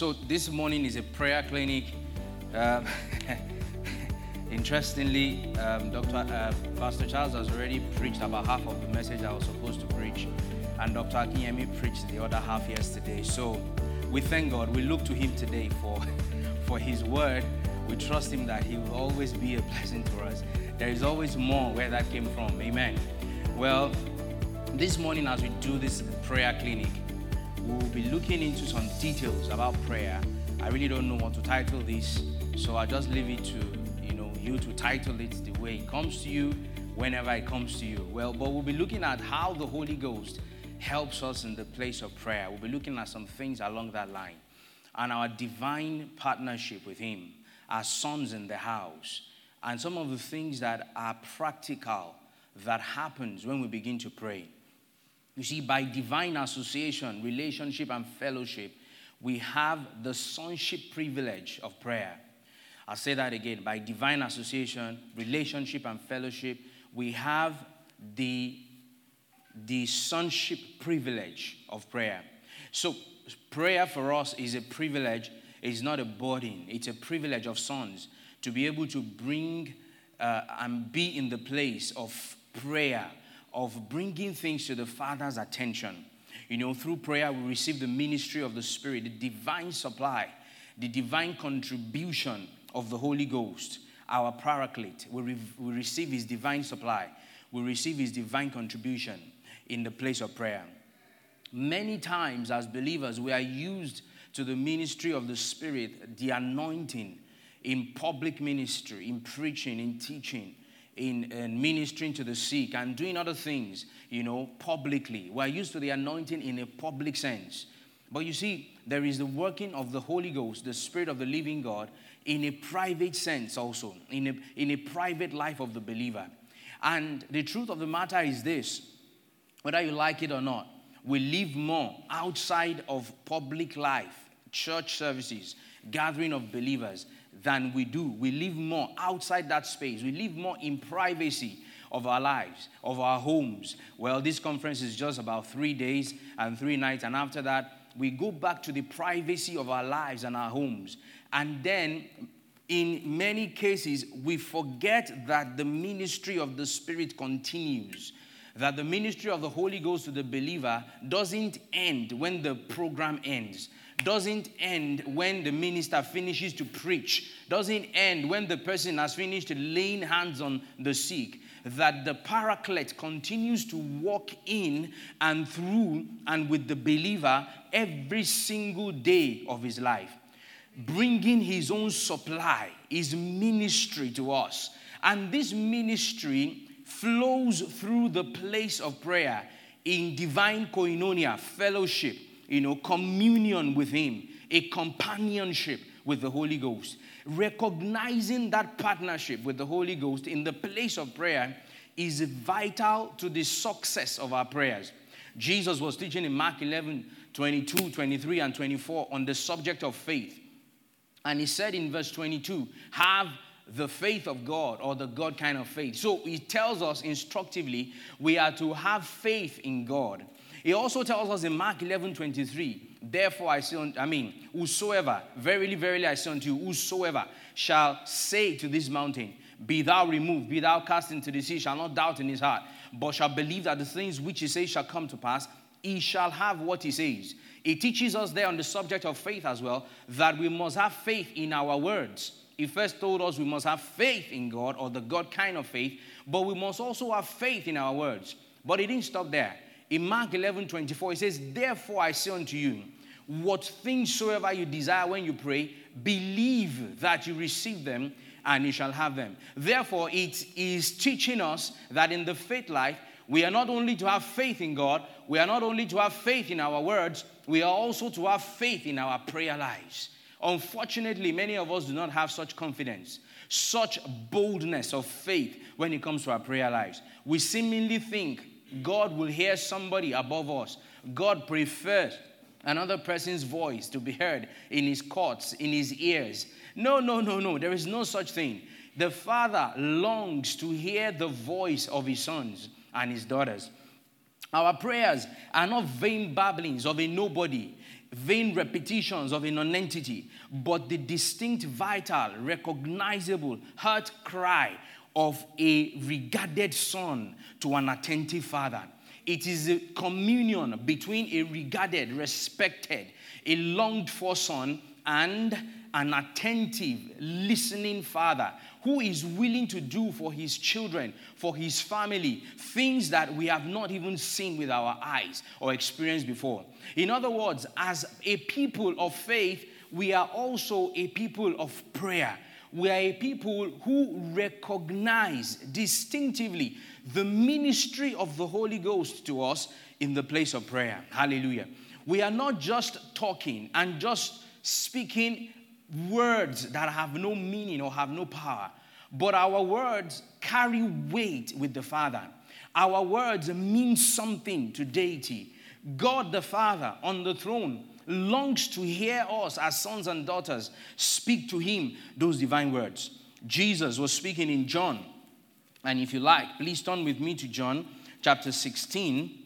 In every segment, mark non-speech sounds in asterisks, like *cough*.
so this morning is a prayer clinic. Um, *laughs* interestingly, um, Dr. Uh, Pastor Charles has already preached about half of the message I was supposed to preach, and Dr. Akinyemi preached the other half yesterday. So we thank God. We look to Him today for, *laughs* for His word. We trust Him that He will always be a blessing to us. There is always more where that came from. Amen. Well, this morning, as we do this prayer clinic, we will be looking into some details about prayer. I really don't know what to title this, so I'll just leave it to you know you to title it the way it comes to you, whenever it comes to you. Well, but we'll be looking at how the Holy Ghost helps us in the place of prayer. We'll be looking at some things along that line, and our divine partnership with Him as sons in the house, and some of the things that are practical that happens when we begin to pray. You see, by divine association, relationship, and fellowship, we have the sonship privilege of prayer. I'll say that again. By divine association, relationship, and fellowship, we have the, the sonship privilege of prayer. So, prayer for us is a privilege, it's not a burden. It's a privilege of sons to be able to bring uh, and be in the place of prayer of bringing things to the Father's attention. You know, through prayer, we receive the ministry of the Spirit, the divine supply, the divine contribution of the Holy Ghost, our paraclete. We, re- we receive His divine supply, we receive His divine contribution in the place of prayer. Many times, as believers, we are used to the ministry of the Spirit, the anointing in public ministry, in preaching, in teaching in, in, ministering to the sick and doing other things, you know, publicly. We're used to the anointing in a public sense. But you see, there is the working of the Holy Ghost, the Spirit of the living God, in a private sense also, in a, in a private life of the believer. And the truth of the matter is this whether you like it or not, we live more outside of public life, church services, gathering of believers, than we do. We live more outside that space. We live more in privacy of our lives, of our homes. Well, this conference is just about three days and three nights. And after that, we go back to the privacy of our lives and our homes. And then, in many cases, we forget that the ministry of the Spirit continues. That the ministry of the Holy Ghost to the believer doesn't end when the program ends doesn't end when the minister finishes to preach, doesn't end when the person has finished laying hands on the sick. That the paraclete continues to walk in and through and with the believer every single day of his life, bringing his own supply, his ministry to us. And this ministry flows through the place of prayer in divine koinonia, fellowship you know, communion with Him, a companionship with the Holy Ghost. Recognizing that partnership with the Holy Ghost in the place of prayer is vital to the success of our prayers. Jesus was teaching in Mark 11 22, 23, and 24 on the subject of faith. And he said in verse 22, have the faith of God or the God kind of faith. So he tells us instructively we are to have faith in God. He also tells us in Mark 11 23, therefore I say, unto, I mean, whosoever, verily, verily I say unto you, whosoever shall say to this mountain, Be thou removed, be thou cast into the sea, shall not doubt in his heart, but shall believe that the things which he says shall come to pass, he shall have what he says. He teaches us there on the subject of faith as well that we must have faith in our words. He first told us we must have faith in God or the God kind of faith, but we must also have faith in our words. But he didn't stop there. In Mark 11 24, it says, Therefore I say unto you, what things soever you desire when you pray, believe that you receive them and you shall have them. Therefore, it is teaching us that in the faith life, we are not only to have faith in God, we are not only to have faith in our words, we are also to have faith in our prayer lives. Unfortunately, many of us do not have such confidence, such boldness of faith when it comes to our prayer lives. We seemingly think God will hear somebody above us. God prefers another person's voice to be heard in his courts, in his ears. No, no, no, no. There is no such thing. The Father longs to hear the voice of his sons and his daughters. Our prayers are not vain babblings of a nobody. vain repetitions of a nonentity, but the distinct, vital, recognizable heart cry of a regarded son to an attentive father. It is a communion between a regarded, respected, a longed for son and an attentive, listening father who is willing to do for his children, for his family, things that we have not even seen with our eyes or experienced before. In other words, as a people of faith, we are also a people of prayer. We are a people who recognize distinctively the ministry of the Holy Ghost to us in the place of prayer. Hallelujah. We are not just talking and just speaking words that have no meaning or have no power, but our words carry weight with the Father. Our words mean something to deity. God the Father on the throne longs to hear us as sons and daughters speak to him those divine words. Jesus was speaking in John. And if you like, please turn with me to John chapter 16.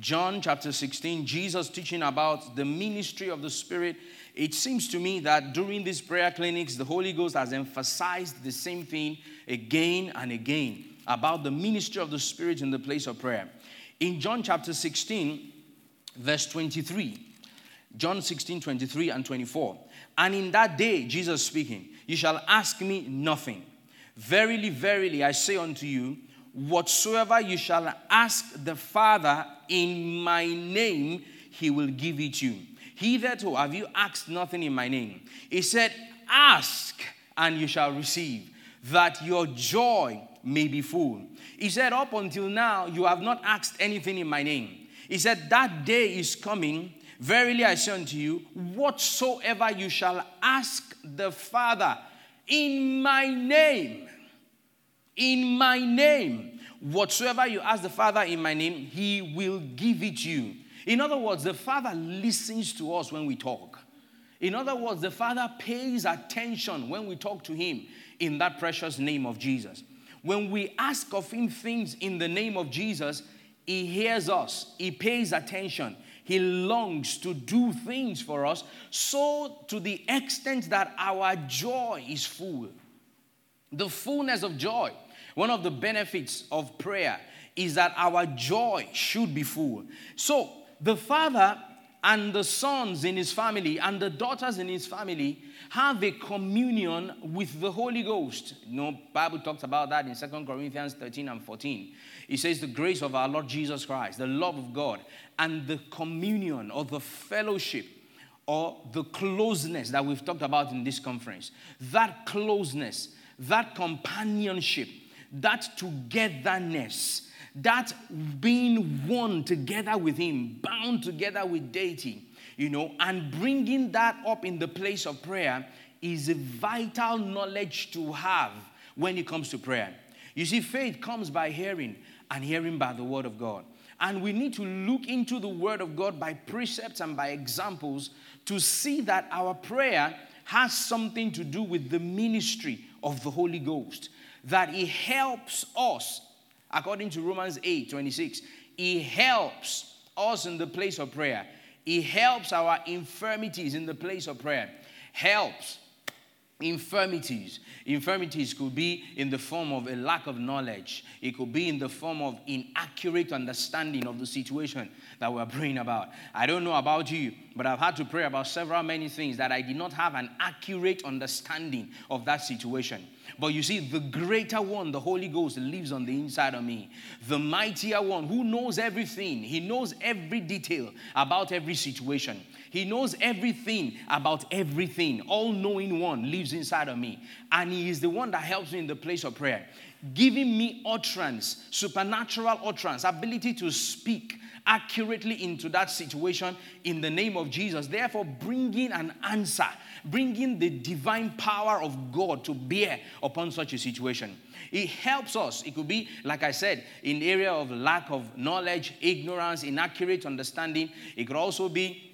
John chapter 16, Jesus teaching about the ministry of the Spirit it seems to me that during these prayer clinics, the Holy Ghost has emphasized the same thing again and again about the ministry of the Spirit in the place of prayer. In John chapter 16, verse 23, John 16, 23 and 24. And in that day, Jesus speaking, you shall ask me nothing. Verily, verily, I say unto you, whatsoever you shall ask the Father in my name, he will give it you. Hitherto oh, have you asked nothing in my name. He said, Ask and you shall receive, that your joy may be full. He said, Up until now, you have not asked anything in my name. He said, That day is coming. Verily I say unto you, whatsoever you shall ask the Father in my name, in my name, whatsoever you ask the Father in my name, he will give it you. In other words, the Father listens to us when we talk. In other words, the Father pays attention when we talk to Him in that precious name of Jesus. When we ask of Him things in the name of Jesus, He hears us, He pays attention. He longs to do things for us, so to the extent that our joy is full. The fullness of joy. One of the benefits of prayer is that our joy should be full. So, the father and the sons in his family and the daughters in his family have a communion with the Holy Ghost. You know, Bible talks about that in Second Corinthians 13 and 14. It says the grace of our Lord Jesus Christ, the love of God, and the communion or the fellowship or the closeness that we've talked about in this conference. That closeness, that companionship, that togetherness that being one together with Him, bound together with deity, you know, and bringing that up in the place of prayer is a vital knowledge to have when it comes to prayer. You see, faith comes by hearing, and hearing by the Word of God. And we need to look into the Word of God by precepts and by examples to see that our prayer has something to do with the ministry of the Holy Ghost, that it helps us according to Romans 8 26. He helps us in the place of prayer. He helps our infirmities in the place of prayer. Helps infirmities. Infirmities could be in the form of a lack of knowledge, it could be in the form of inaccurate understanding of the situation that we're praying about. I don't know about you, but I've had to pray about several many things that I did not have an accurate understanding of that situation. But you see, the greater one, the Holy Ghost, lives on the inside of me. The mightier one who knows everything, he knows every detail about every situation. He knows everything about everything. All knowing one lives inside of me. And he is the one that helps me in the place of prayer, giving me utterance, supernatural utterance, ability to speak accurately into that situation in the name of Jesus. Therefore, bringing an answer, bringing the divine power of God to bear upon such a situation. It helps us. It could be, like I said, in the area of lack of knowledge, ignorance, inaccurate understanding. It could also be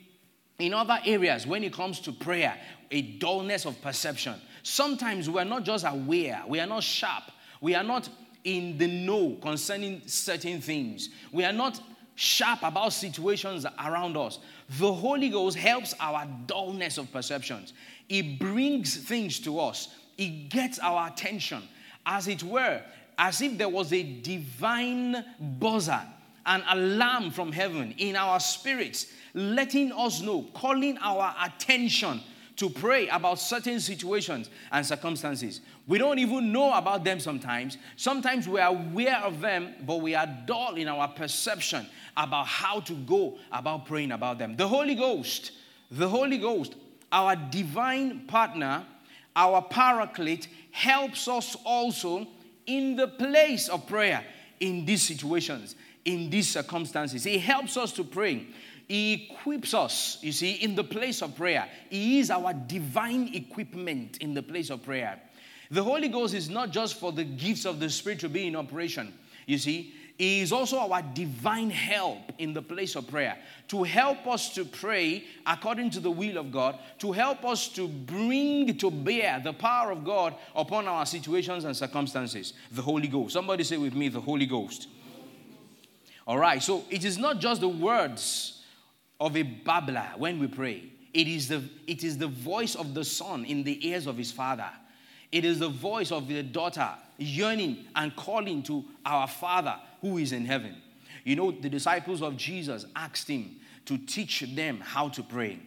in other areas when it comes to prayer, a dullness of perception. Sometimes we are not just aware, we are not sharp, we are not in the know concerning certain things. We are not sharp about situations around us. The Holy Ghost helps our dullness of perceptions. It brings things to us, it gets our attention, as it were, as if there was a divine buzzer, an alarm from heaven in our spirits, letting us know, calling our attention to pray about certain situations and circumstances. We don't even know about them sometimes. Sometimes we are aware of them, but we are dull in our perception about how to go about praying about them. The Holy Ghost, the Holy Ghost, our divine partner, our paraclete, helps us also in the place of prayer in these situations, in these circumstances. He helps us to pray. He equips us, you see, in the place of prayer. He is our divine equipment in the place of prayer. The Holy Ghost is not just for the gifts of the Spirit to be in operation, you see, he is also our divine help in the place of prayer to help us to pray according to the will of God, to help us to bring to bear the power of God upon our situations and circumstances. The Holy Ghost. Somebody say with me, the Holy Ghost. All right, so it is not just the words of a babbler when we pray, it is the, it is the voice of the Son in the ears of his Father. It is the voice of the daughter yearning and calling to our Father who is in heaven. You know, the disciples of Jesus asked him to teach them how to pray.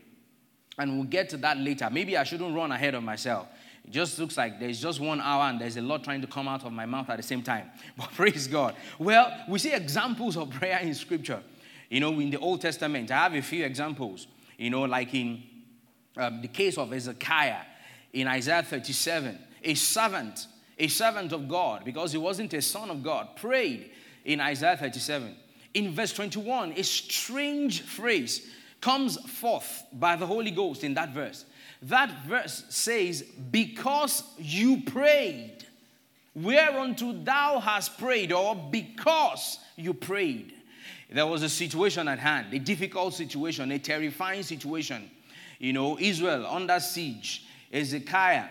And we'll get to that later. Maybe I shouldn't run ahead of myself. It just looks like there's just one hour and there's a lot trying to come out of my mouth at the same time. *laughs* But praise God. Well, we see examples of prayer in Scripture. You know, in the Old Testament, I have a few examples. You know, like in um, the case of Hezekiah in Isaiah 37, a servant, a servant of God, because he wasn't a son of God, prayed in Isaiah 37. In verse 21, a strange phrase comes forth by the Holy Ghost in that verse. That verse says, Because you prayed, whereunto thou hast prayed, or because you prayed. There was a situation at hand, a difficult situation, a terrifying situation. You know, Israel under siege. Hezekiah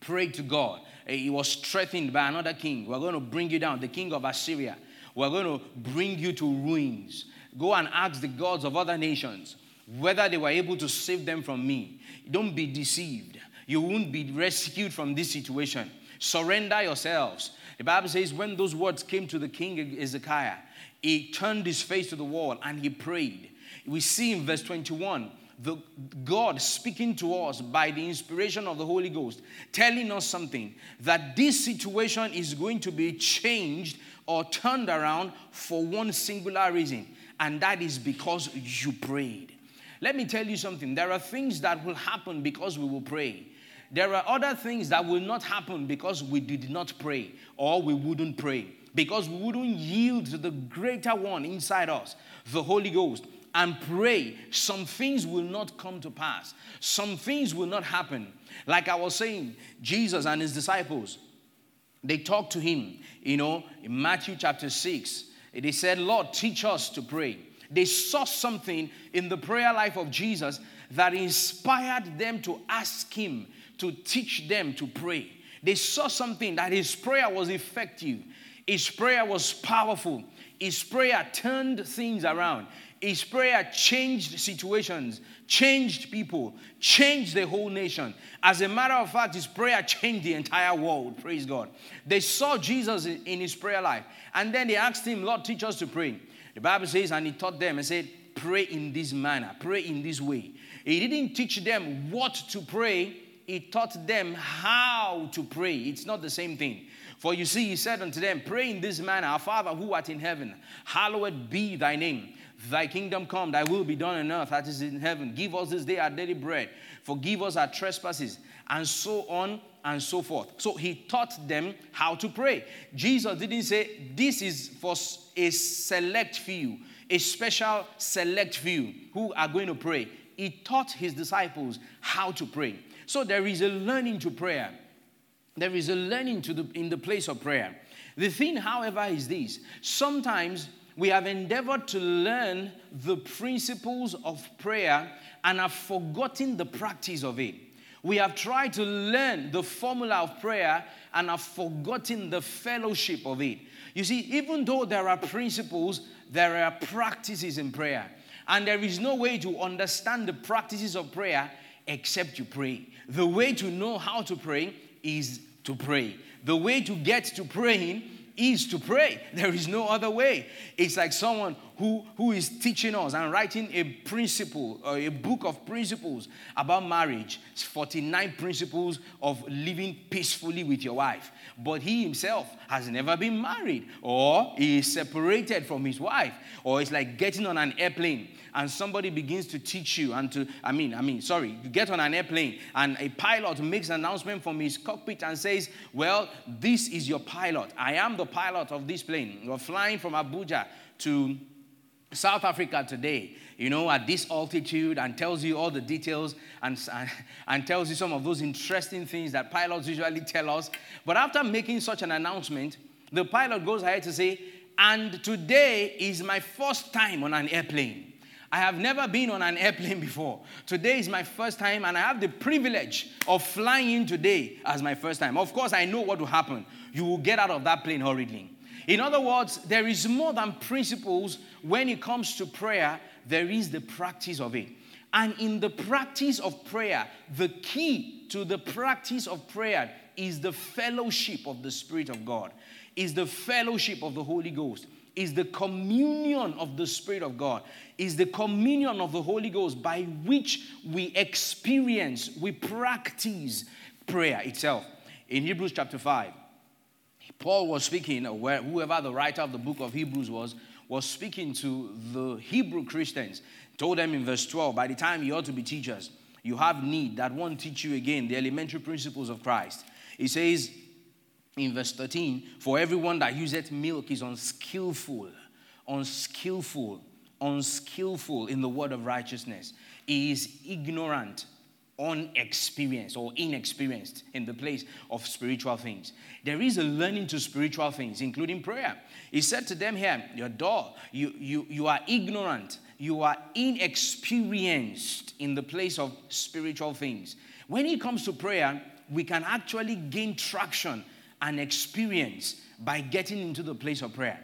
prayed to God. Eh, he was threatened by another king. We're going to bring you down, the king of Assyria. We're going to bring you to ruins. Go and ask the gods of other nations whether they were able to save them from me. Don't be deceived. You won't be rescued from this situation. Surrender yourselves. The Bible says, when those words came to the king Hezekiah, he turned his face to the wall and he prayed. We see in verse 21 the God speaking to us by the inspiration of the Holy Ghost, telling us something that this situation is going to be changed or turned around for one singular reason, and that is because you prayed. Let me tell you something. There are things that will happen because we will pray. There are other things that will not happen because we did not pray or we wouldn't pray because we wouldn't yield to the greater one inside us, the Holy Ghost and pray, some things will not come to pass. Some things will not happen. Like I was saying, Jesus and his disciples, they talked to him, you know, in Matthew chapter 6. They said, Lord, teach us to pray. They saw something in the prayer life of Jesus that inspired them to ask him to teach them to pray. They saw something that his prayer was effective, his prayer was powerful, his prayer turned things around. His prayer changed situations, changed people, changed the whole nation. As a matter of fact, his prayer changed the entire world. Praise God. They saw Jesus in his prayer life. And then they asked him, Lord, teach us to pray. The Bible says, and he taught them and said, Pray in this manner, pray in this way. He didn't teach them what to pray, he taught them how to pray. It's not the same thing. For you see, he said unto them, Pray in this manner, Our Father who art in heaven, hallowed be thy name. Thy kingdom come, thy will be done on earth as it is in heaven. Give us this day our daily bread. Forgive us our trespasses, and so on and so forth. So he taught them how to pray. Jesus didn't say, This is for a select few, a special select few who are going to pray. He taught his disciples how to pray. So there is a learning to prayer. There is a learning to the, in the place of prayer. The thing, however, is this sometimes we have endeavored to learn the principles of prayer and have forgotten the practice of it. We have tried to learn the formula of prayer and have forgotten the fellowship of it. You see, even though there are principles, there are practices in prayer. And there is no way to understand the practices of prayer except you pray. The way to know how to pray is to pray. The way to get to praying is to pray. There is no other way. It's like someone who, who is teaching us and writing a principle or a book of principles about marriage. It's 49 principles of living peacefully with your wife. But he himself has never been married, or he is separated from his wife, or it's like getting on an airplane and somebody begins to teach you and to, I mean, I mean, sorry, you get on an airplane and a pilot makes an announcement from his cockpit and says, Well, this is your pilot. I am the pilot of this plane. You're flying from Abuja to South Africa today, you know, at this altitude and tells you all the details and, and, tells you some of those interesting things that pilots usually tell us. But after making such an announcement, the pilot goes ahead to say, and today is my first time on an airplane. I have never been on an airplane before. Today is my first time, and I have the privilege of flying today as my first time. Of course, I know what will happen. You will get out of that plane hurriedly. In other words, there is more than principles when it comes to prayer, there is the practice of it. And in the practice of prayer, the key to the practice of prayer is the fellowship of the Spirit of God, is the fellowship of the Holy Ghost, is the communion of the Spirit of God, is the communion of the Holy Ghost by which we experience, we practice prayer itself. In Hebrews chapter 5, Paul was speaking, uh, or whoever the writer of the book of Hebrews was, was speaking to the Hebrew Christians. Told them in verse 12, by the time you ought to be teachers, you have need that one teach you again the elementary principles of Christ. He says in verse 13, for everyone that useth milk is unskillful, unskillful, unskillful in the word of righteousness. He is ignorant unexperienced or inexperienced in the place of spiritual things. There is a learning to spiritual things, including prayer. He said to them here, Your door, you, you, you are ignorant, you are inexperienced in the place of spiritual things. When it comes to prayer, we can actually gain traction and experience by getting into the place of prayer.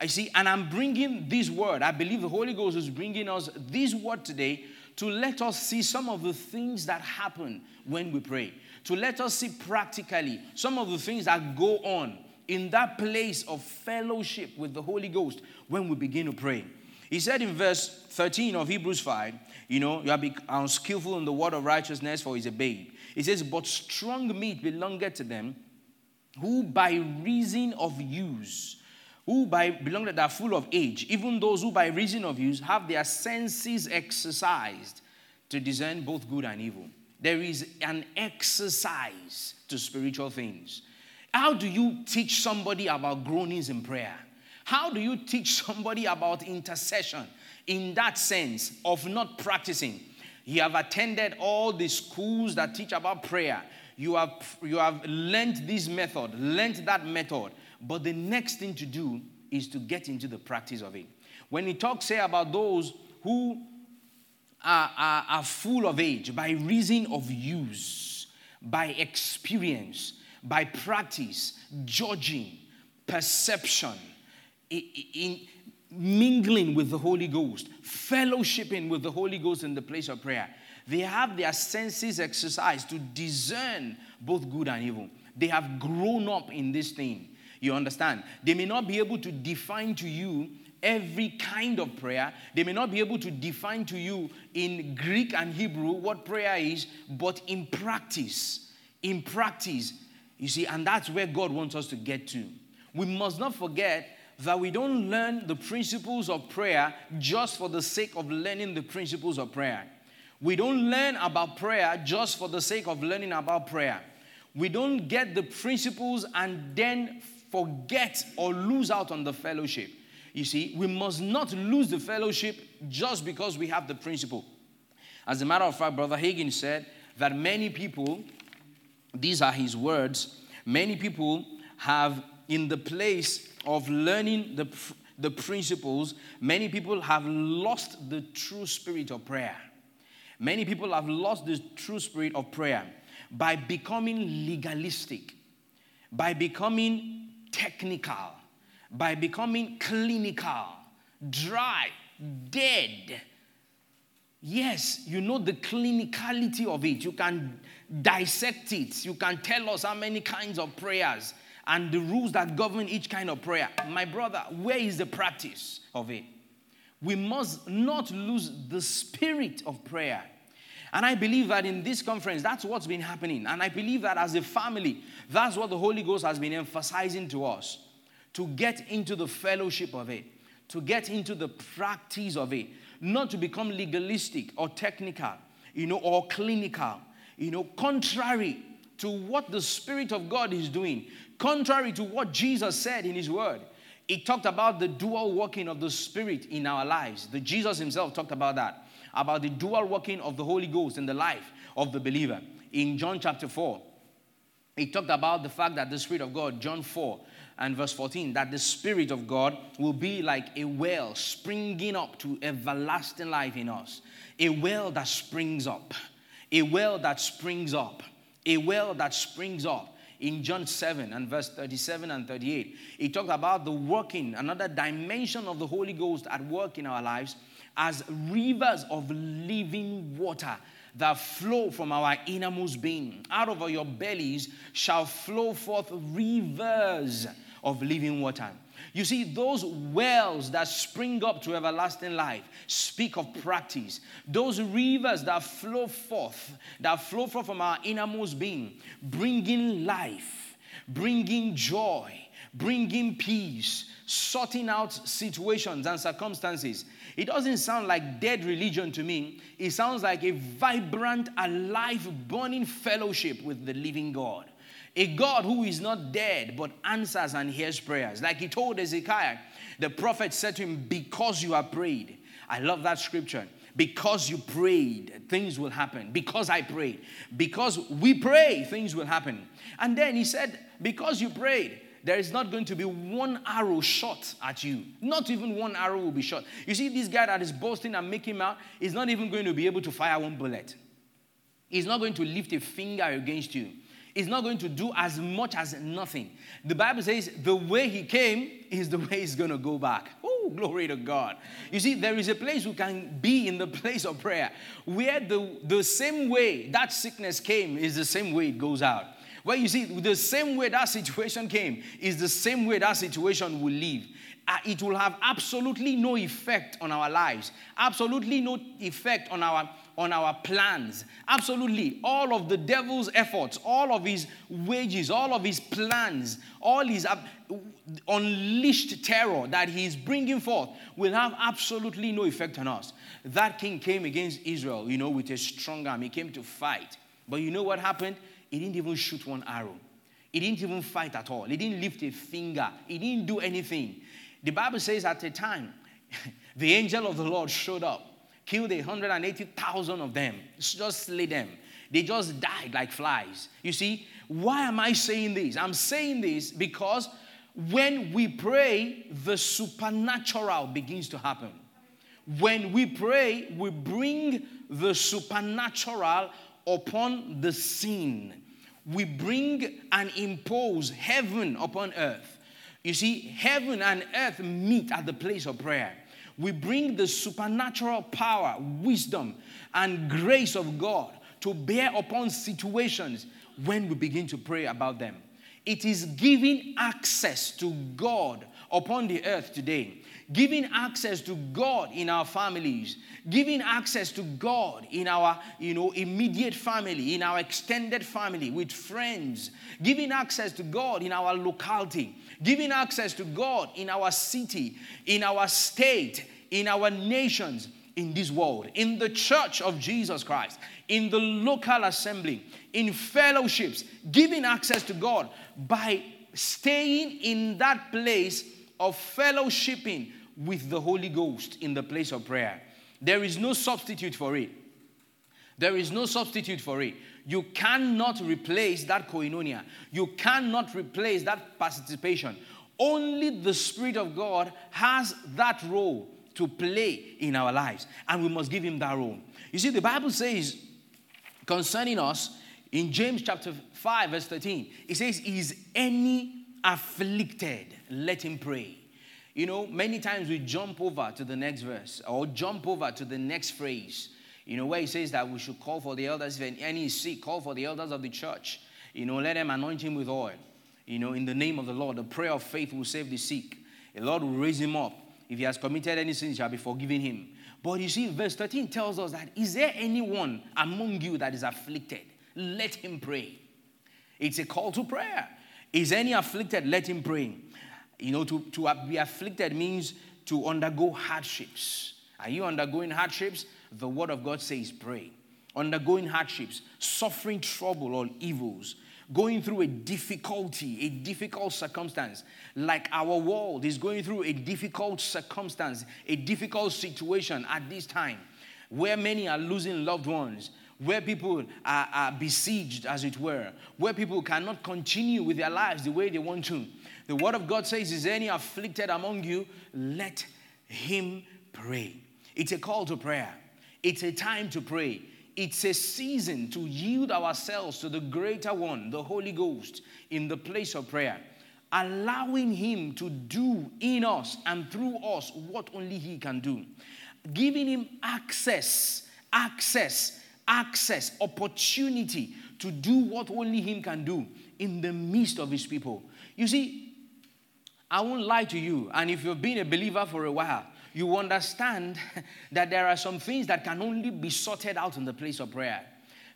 I see, and I'm bringing this word. I believe the Holy Ghost is bringing us this word today to let us see some of the things that happen when we pray, to let us see practically some of the things that go on in that place of fellowship with the Holy Ghost when we begin to pray. He said in verse 13 of Hebrews 5, you know, you are unskillful in the word of righteousness, for he's a babe. He says, But strong meat belongeth to them who by reason of use who by belong that are full of age, even those who by reason of use have their senses exercised to discern both good and evil. There is an exercise to spiritual things. How do you teach somebody about groanings in prayer? How do you teach somebody about intercession in that sense of not practicing? You have attended all the schools that teach about prayer. You have, you have learned this method, learned that method but the next thing to do is to get into the practice of it. When he talks say about those who are, are, are full of age by reason of use, by experience, by practice, judging, perception, in mingling with the Holy Ghost, fellowshipping with the Holy Ghost in the place of prayer. They have their senses exercised to discern both good and evil. They have grown up in this thing. You understand? They may not be able to define to you every kind of prayer. They may not be able to define to you in Greek and Hebrew what prayer is, but in practice, in practice, you see, and that's where God wants us to get to. We must not forget that we don't learn the principles of prayer just for the sake of learning the principles of prayer. We don't learn about prayer just for the sake of learning about prayer. We don't get the principles and then forget or lose out on the fellowship. You see, we must not lose the fellowship just because we have the principle. As a matter of fact, Brother Hagin said that many people, these are his words, many people have, in the place of learning the, the principles, many people have lost the true spirit of prayer. Many people have lost the true spirit of prayer by becoming legalistic, by becoming technical, by becoming clinical. dry, dead. Yes, you know the clinicality of it. You can dissect it. You can tell us how many kinds of prayers and the rules that govern each kind of prayer. My brother, where is the practice of it? We must not lose the spirit of prayer. And I believe that in this conference, that's what's been happening. And I believe that as a family, that's what the Holy Ghost has been emphasizing to us to get into the fellowship of it, to get into the practice of it, not to become legalistic or technical, you know, or clinical, you know, contrary to what the Spirit of God is doing, contrary to what Jesus said in His Word. He talked about the dual working of the Spirit in our lives. The Jesus Himself talked about that, about the dual working of the Holy Ghost in the life of the believer. In John chapter 4, he talked about the fact that the Spirit of God, John 4, and verse 14 that the Spirit of God will be like a well springing up to everlasting life in us. A well that springs up. A well that springs up. A well that springs up. In John 7 and verse 37 and 38, he talked about the working, another dimension of the Holy Ghost at work in our lives as rivers of living water that flow from our innermost being. Out of your bellies shall flow forth rivers of living water. You see, those wells that spring up to everlasting life speak of practice. Those rivers that flow forth, that flow forth from our innermost being, bringing life, bringing joy, bringing peace, sorting out situations and circumstances. It doesn't sound like dead religion to me. It sounds like a vibrant, alive, burning fellowship with the living God. A God who is not dead but answers and hears prayers. Like he told Ezekiel, the prophet said to him, Because you have prayed. I love that scripture. Because you prayed, things will happen. Because I prayed. Because we pray, things will happen. And then he said, Because you prayed, there is not going to be one arrow shot at you. Not even one arrow will be shot. You see, this guy that is boasting and making out is not even going to be able to fire one bullet. He's not going to lift a finger against you. He's not going to do as much as nothing. The Bible says the way he came is the way he's going to go back. Oh, glory to God. You see, there is a place we can be in the place of prayer where the, the same way that sickness came is the same way it goes out. Well, you see, the same way that situation came is the same way that situation will leave. Uh, it will have absolutely no effect on our lives, absolutely no effect on our on our plans. Absolutely, all of the devil's efforts, all of his wages, all of his plans, all his unleashed terror that he's bringing forth will have absolutely no effect on us. That king came against Israel, you know, with a strong arm. He came to fight. But you know what happened? He didn't even shoot one arrow. He didn't even fight at all. He didn't lift a finger. He didn't do anything. The Bible says at the time, *laughs* the angel of the Lord showed up, killed 180,000 of them, just slay them. They just died like flies. You see, why am I saying this? I'm saying this because when we pray, the supernatural begins to happen. When we pray, we bring the supernatural upon the scene we bring and impose heaven upon earth. You see, heaven and earth meet at the place of prayer. We bring the supernatural power, wisdom, and grace of God to bear upon situations when we begin to pray about them. It is giving access to God upon the earth today giving access to God in our families, giving access to God in our you know, immediate family, in our extended family, with friends, giving access to God in our locality, giving access to God in our city, in our state, in our nations, in this world, in the church of Jesus Christ, in the local assembly, in fellowships, giving access to God by staying in that place of fellowshipping with the Holy Ghost in the place of prayer. There is no substitute for it. There is no substitute for it. You cannot replace that koinonia. You cannot replace that participation. Only the Spirit of God has that role to play in our lives, and we must give Him that role. You see, the Bible says concerning us in James chapter 5, verse 13, it says, Is any afflicted? Let him pray. You know, many times we jump over to the next verse or jump over to the next phrase. You know, where he says that we should call for the elders, if any is sick, call for the elders of the church. You know, let them anoint him with oil. You know, in the name of the Lord, the prayer of faith will save the sick. The Lord will raise him up. If he has committed any sin, shall be forgiven him. But you see, verse 13 tells us that is there anyone among you that is afflicted? Let him pray. It's a call to prayer. Is any afflicted? Let him pray. You know, to, to be afflicted means to undergo hardships. Are you undergoing hardships? The word of God says pray. Undergoing hardships, suffering trouble or evils, going through a difficulty, a difficult circumstance, like our world is going through a difficult circumstance, a difficult situation at this time, where many are losing loved ones, where people are, are besieged, as it were, where people cannot continue with their lives the way they want to. The word of God says, Is any afflicted among you? Let him pray. It's a call to prayer, it's a time to pray. It's a season to yield ourselves to the greater one, the Holy Ghost, in the place of prayer, allowing Him to do in us and through us what only He can do, giving Him access, access, access, opportunity to do what only Him can do in the midst of His people. You see, I won't lie to you, and if you've been a believer for a while, you understand *laughs* that there are some things that can only be sorted out in the place of prayer.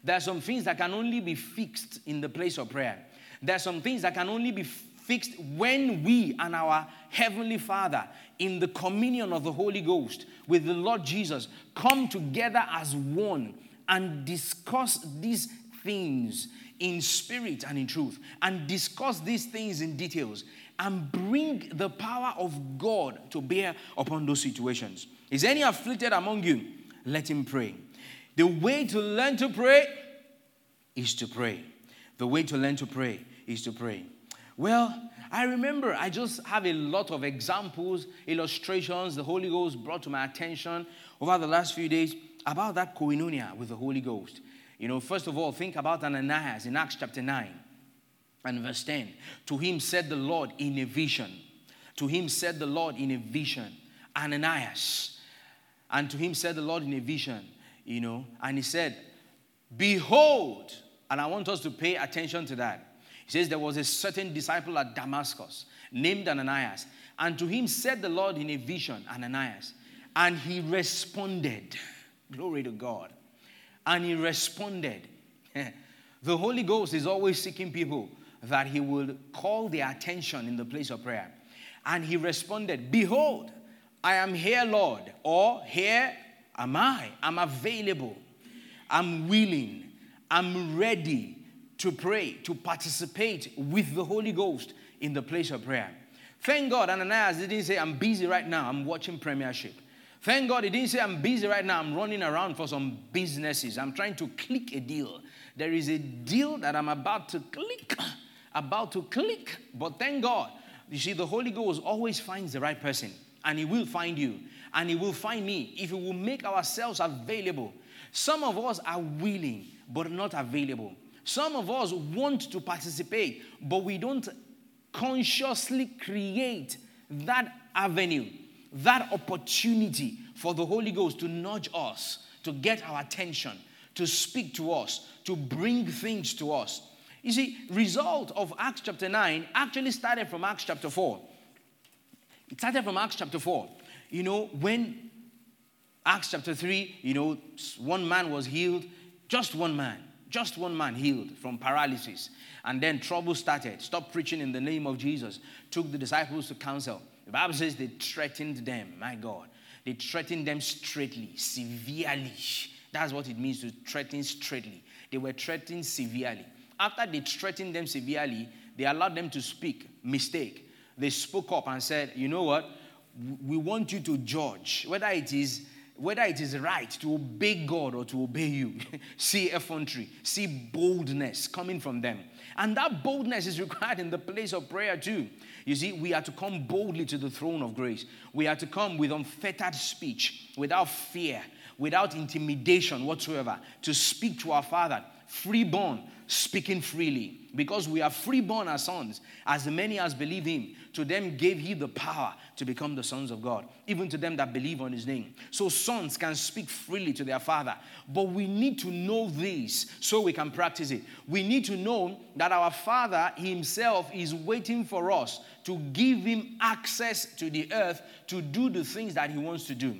There are some things that can only be fixed in the place of prayer. There are some things that can only be fixed when we and our Heavenly Father, in the communion of the Holy Ghost with the Lord Jesus, come together as one and discuss these things in spirit and in truth, and discuss these things in details and bring the power of God to bear upon those situations. Is any afflicted among you? Let him pray. The way to learn to pray is to pray. The way to learn to pray is to pray. Well, I remember I just have a lot of examples, illustrations the Holy Ghost brought to my attention over the last few days about that koinonia with the Holy Ghost. You know, first of all, think about Ananias in Acts chapter 9 and verse 10. To him said the Lord in a vision. To him said the Lord in a vision, Ananias. And to him said the Lord in a vision, you know, and he said, Behold, and I want us to pay attention to that. He says, There was a certain disciple at Damascus named Ananias. And to him said the Lord in a vision, Ananias. And he responded, Glory to God. And he responded. *laughs* the Holy Ghost is always seeking people that he would call their attention in the place of prayer. And he responded, Behold, I am here, Lord, or here am I. I'm available. I'm willing. I'm ready to pray, to participate with the Holy Ghost in the place of prayer. Thank God Ananias didn't say, I'm busy right now, I'm watching Premiership. Thank God he didn't say, I'm busy right now, I'm running around for some businesses. I'm trying to click a deal. There is a deal that I'm about to click about to click. But thank God, you see, the Holy Ghost always finds the right person, and He will find you, and He will find me if we will make ourselves available. Some of us are willing, but not available. Some of us want to participate, but we don't consciously create that avenue, that opportunity for the Holy Ghost to nudge us, to get our attention, to speak to us, to bring things to us. You see, result of Acts chapter 9 actually started from Acts chapter 4. It started from Acts chapter 4. You know, when Acts chapter 3, you know, one man was healed, just one man, just one man healed from paralysis. And then trouble started. Stop preaching in the name of Jesus. Took the disciples to council. The Bible says they threatened them. My God. They threatened them straightly, severely. That's what it means to threaten straightly. They were threatened severely. After they threatened them severely, they allowed them to speak. Mistake. They spoke up and said, You know what? We want you to judge whether it is whether it is right to obey God or to obey you. *laughs* see effrontery, see boldness coming from them. And that boldness is required in the place of prayer too. You see, we are to come boldly to the throne of grace. We are to come with unfettered speech, without fear, without intimidation whatsoever to speak to our Father, freeborn, speaking freely. Because we are freeborn as sons, as many as believe him, to them gave he the power to become the sons of God, even to them that believe on his name. So sons can speak freely to their father. But we need to know this so we can practice it. We need to know that our father himself is waiting for us to give him access to the earth to do the things that he wants to do.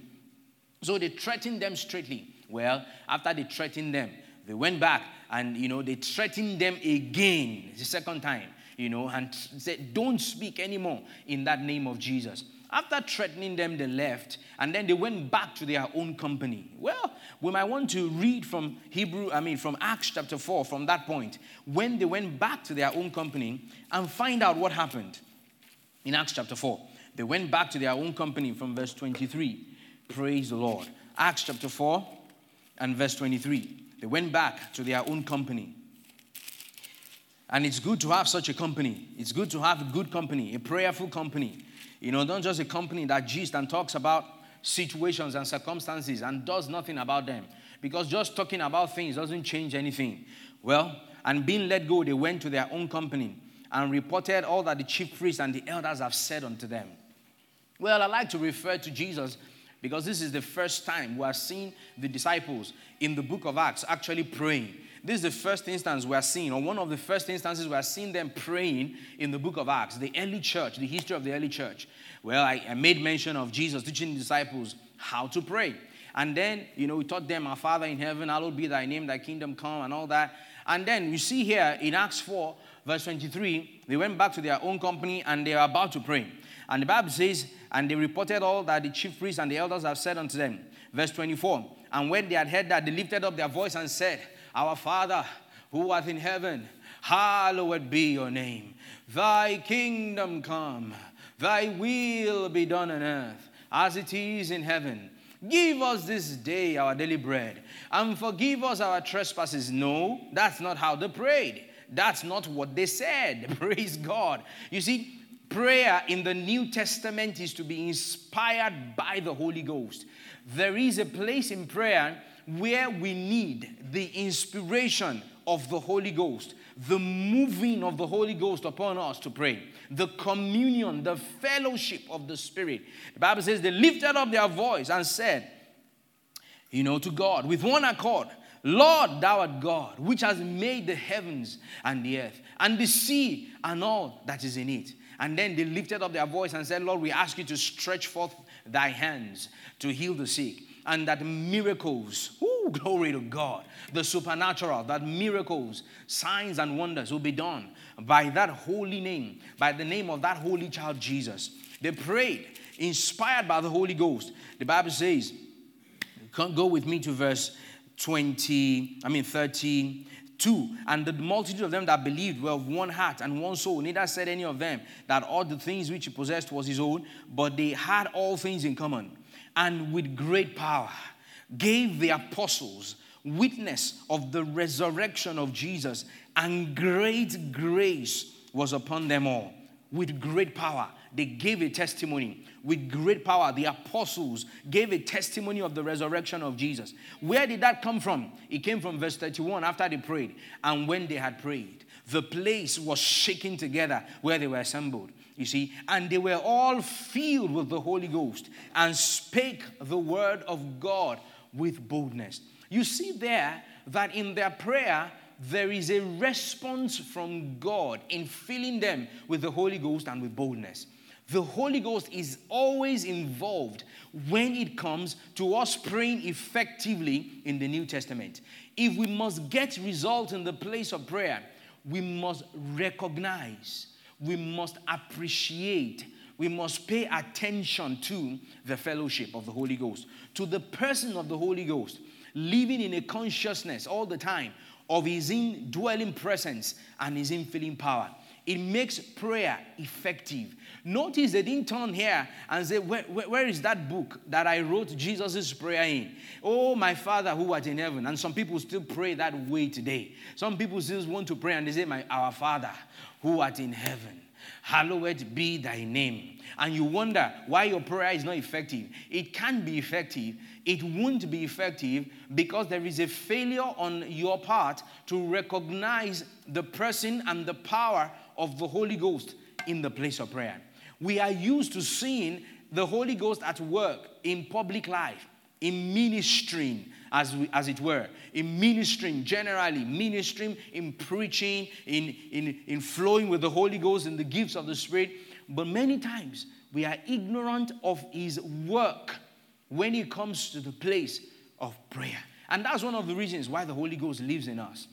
So they threatened them straightly. Well, after they threatened them, they went back and you know they threatened them again the second time you know and said don't speak anymore in that name of jesus. After threatening them they left and then they went back to their own company. Well we might want to read from hebrew i mean from acts chapter 4 from that point when they went back to their own company and find out what happened. In acts chapter 4 they went back to their own company from verse 23 praise the lord. Acts chapter 4 and verse 23 they went back to their own company. And it's good to have such a company. It's good to have a good company, a prayerful company. You know, not just a company that gists and talks about situations and circumstances and does nothing about them. Because just talking about things doesn't change anything. Well, and being let go, they went to their own company and reported all that the chief priests and the elders have said unto them. Well, I like to refer to Jesus because this is the first time we are seeing the disciples in the book of Acts actually praying. This is the first instance we are seeing, or one of the first instances we are seeing them praying in the book of Acts, the early church, the history of the early church. Well, I, I made mention of Jesus teaching the disciples how to pray. And then, you know, we taught them, Our Father in heaven, hallowed be thy name, thy kingdom come, and all that. And then you see here in Acts 4, verse 23, they went back to their own company and they are about to pray. And the Bible says, and they reported all that the chief priests and the elders have said unto them. Verse 24. And when they had heard that, they lifted up their voice and said, Our Father, who art in heaven, hallowed be your name. Thy kingdom come, thy will be done on earth as it is in heaven. Give us this day our daily bread and forgive us our trespasses. No, that's not how they prayed. That's not what they said. *laughs* Praise God. You see, prayer in the New Testament is to be inspired by the Holy Ghost. There is a place in prayer where we need the inspiration of the Holy Ghost, the moving of the Holy Ghost upon us to pray, the communion, the fellowship of the Spirit. The Bible says they lifted up their voice and said, you know, to God with one accord. Lord, thou art God, which has made the heavens and the earth, and the sea and all that is in it and then they lifted up their voice and said, Lord, we ask you to stretch forth thy hands to heal the sick. And that miracles, ooh, *laughs* glory to God, the supernatural, that miracles, signs, and wonders will be done by that holy name, by the name of that holy child Jesus. They prayed, inspired by the Holy Ghost. The Bible says, go with me to verse 20, I mean 30, 2. And the multitude of them that believed were of one heart and one soul. Neither said any of them that all the things which he possessed was his own, but they had all things in common. And with great power gave the apostles witness of the resurrection of Jesus, and great grace was upon them all. With great power, they gave a testimony with great power. The apostles gave a testimony of the resurrection of Jesus. Where did that come from? It came from verse 31 after they prayed. And when they had prayed, the place was shaking together where they were assembled. You see, and they were all filled with the Holy Ghost and spake the word of God with boldness. You see there that in their prayer, there is a response from God in filling them with the Holy Ghost and with boldness. The Holy Ghost is always involved when it comes to us praying effectively in the New Testament. If we must get results in the place of prayer, we must recognize, we must appreciate, we must pay attention to the fellowship of the Holy Ghost, to the person of the Holy Ghost, living in a consciousness all the time of his indwelling presence and his infilling power. It makes prayer effective. Notice they didn't turn here and say, where, where, where is that book that I wrote Jesus' prayer in? Oh, my Father who art in heaven. And some people still pray that way today. Some people still want to pray and they say, my, Our Father who art in heaven. Hallowed be thy name. And you wonder why your prayer is not effective. It can be effective. It won't be effective because there is a failure on your part to recognize the person and the power of the Holy Ghost in the place of prayer. We are used to seeing the Holy Ghost at work in public life, in ministering, as, we, as it were, in ministering generally, ministering, in preaching, in, in, in flowing with the Holy Ghost and the gifts of the Spirit. But many times we are ignorant of His work when it comes to the place of prayer. And that's one of the reasons why the Holy Ghost lives in us.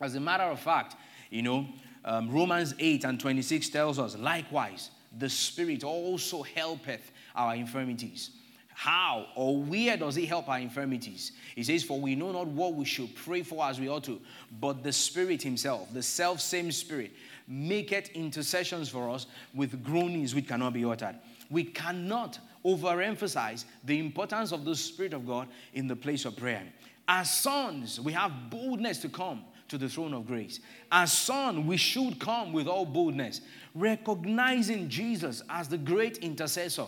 As a matter of fact, you know, um, Romans 8 and 26 tells us, likewise, the Spirit also helpeth our infirmities. How or where does He help our infirmities? He says, For we know not what we should pray for as we ought to, but the Spirit Himself, the self same Spirit, maketh intercessions for us with groanings which cannot be uttered. We cannot overemphasize the importance of the Spirit of God in the place of prayer. As sons, we have boldness to come to the throne of grace. As son, we should come with all boldness, recognizing Jesus as the great intercessor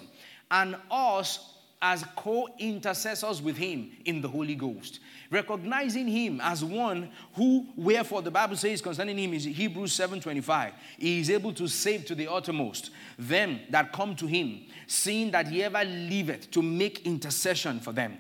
and us as co intercessors with him in the Holy Ghost. Recognizing him as one who, wherefore the Bible says concerning him is Hebrews 7:25, he is able to save to the uttermost them that come to him, seeing that he ever liveth to make intercession for them.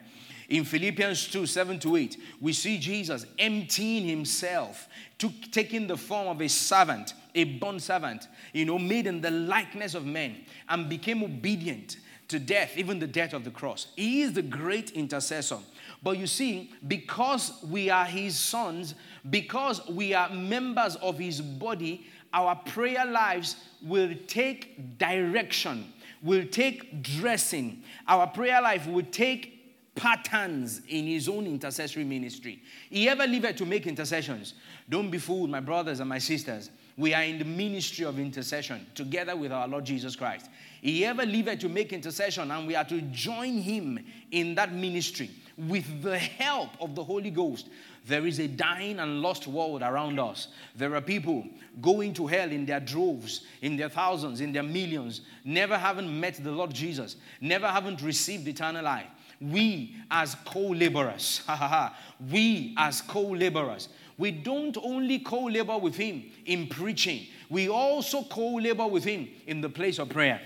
In Philippians 2 7 to 8, we see Jesus emptying himself, took, taking the form of a servant, a bond servant, you know, made in the likeness of men, and became obedient to death, even the death of the cross. He is the great intercessor. But you see, because we are his sons, because we are members of his body, our prayer lives will take direction, will take dressing. Our prayer life will take patterns in his own intercessory ministry. He ever lived to make intercessions. Don't be fooled, my brothers and my sisters. We are in the ministry of intercession together with our Lord Jesus Christ. He ever lived to make intercession, and we are to join him in that ministry with the help of the Holy Ghost. There is a dying and lost world around us. There are people going to hell in their droves, in their thousands, in their millions, never having met the Lord Jesus, never having received eternal life we as co laborers, *laughs* we as co laborers, we don't only co labor with Him in preaching, we also co labor with Him in the place of prayer.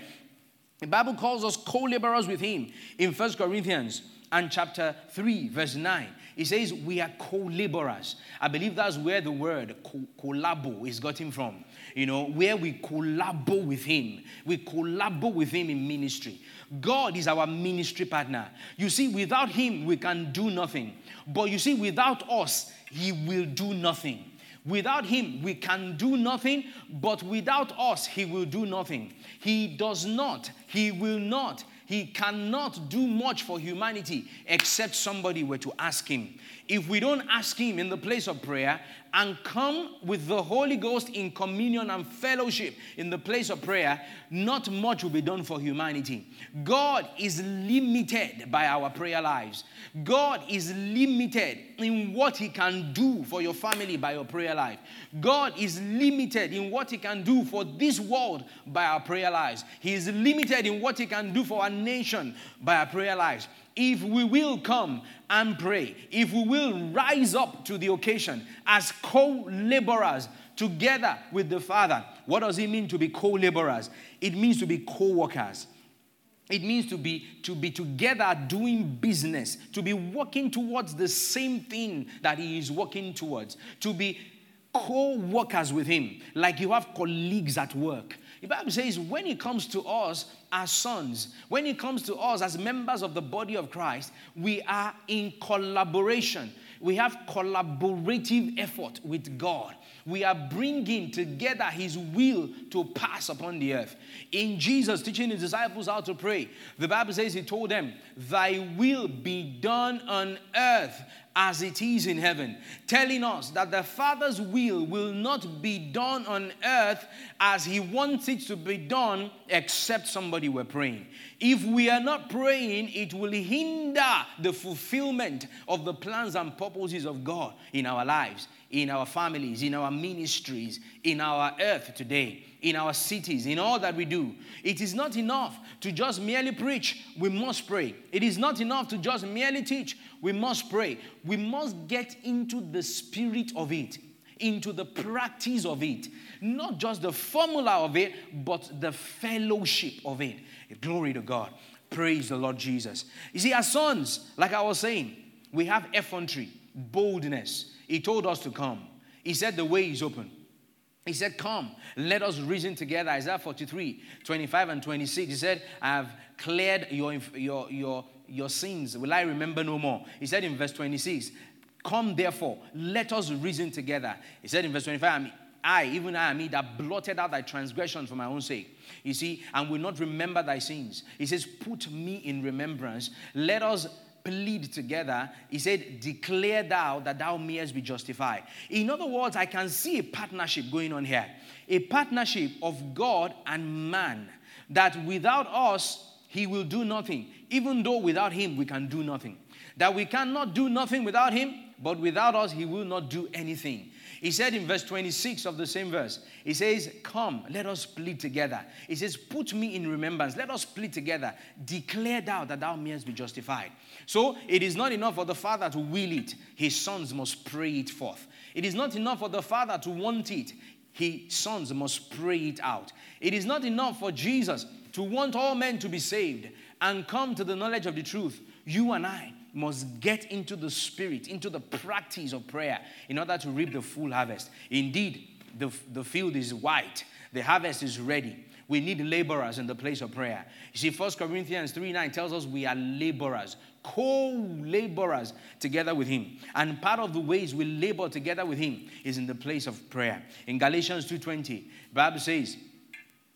The Bible calls us co laborers with Him in First Corinthians and chapter 3, verse 9. It says we are co laborers. I believe that's where the word collabo is gotten from. You know, where we collabo with Him. We collabo with Him in ministry. God is our ministry partner. You see, without Him, we can do nothing. But you see, without us, He will do nothing. Without Him, we can do nothing, but without us, He will do nothing. He does not, He will not, He cannot do much for humanity except somebody were to ask Him. If we don't ask Him in the place of prayer and come with the Holy Ghost in communion and fellowship in the place of prayer, not much will be done for humanity. God is limited by our prayer lives. God is limited in what He can do for your family by your prayer life. God is limited in what He can do for this world by our prayer lives. He is limited in what He can do for our nation by our prayer lives if we will come and pray, if we will rise up to the occasion as co laborers together with the Father, what does it mean to be co laborers? It means to be co workers. It means to be to be together doing business, to be working towards the same thing that he is working towards, to be co-workers with him, like you have colleagues at work. The Bible says when it comes to us as sons, when it comes to us as members of the body of Christ, we are in collaboration. We have collaborative effort with God. We are bringing together His will to pass upon the earth. In Jesus teaching His disciples how to pray, the Bible says He told them, Thy will be done on earth as it is in heaven, telling us that the Father's will will not be done on earth as He wants it to be done, except somebody were praying. If we are not praying, it will hinder the fulfillment of the plans and purposes of God in our lives, in our families, in our ministries, in our earth today in our cities, in all that we do. It is not enough to just merely preach, we must pray. It is not enough to just merely teach, we must pray. We must get into the spirit of it, into the practice of it. Not just the formula of it, but the fellowship of it. Glory to God. Praise the Lord Jesus. You see, as sons, like I was saying, we have effrontery, boldness. He told us to come. He said the way is open. He said, Come, let us reason together. Isaiah 43, 25 and 26. He said, I have cleared your, your, your, your sins. Will I remember no more? He said in verse 26, Come therefore, let us reason together. He said in verse 25, I, even I am he that blotted out thy transgressions for my own sake. You see, and will not remember thy sins. He says, Put me in remembrance. Let us plead together, he said, Declare thou that thou mayest be justified. In other words, I can see a partnership going on here. A partnership of God and man. That without us, he will do nothing. Even though without him, we can do nothing. That we cannot do nothing without him, but without us, he will not do anything. He said in verse 26 of the same verse, He says, Come, let us plead together. He says, Put me in remembrance. Let us plead together. Declare thou that thou mayest be justified. So it is not enough for the Father to will it, his sons must pray it forth. It is not enough for the Father to want it, his sons must pray it out. It is not enough for Jesus to want all men to be saved and come to the knowledge of the truth. You and I must get into the spirit, into the practice of prayer in order to reap the full harvest. Indeed, the, the field is white, the harvest is ready. We need laborers in the place of prayer. You see, 1 Corinthians 3 9 tells us we are laborers, co laborers together with Him. And part of the ways we labor together with Him is in the place of prayer. In Galatians 2:20, Bible says,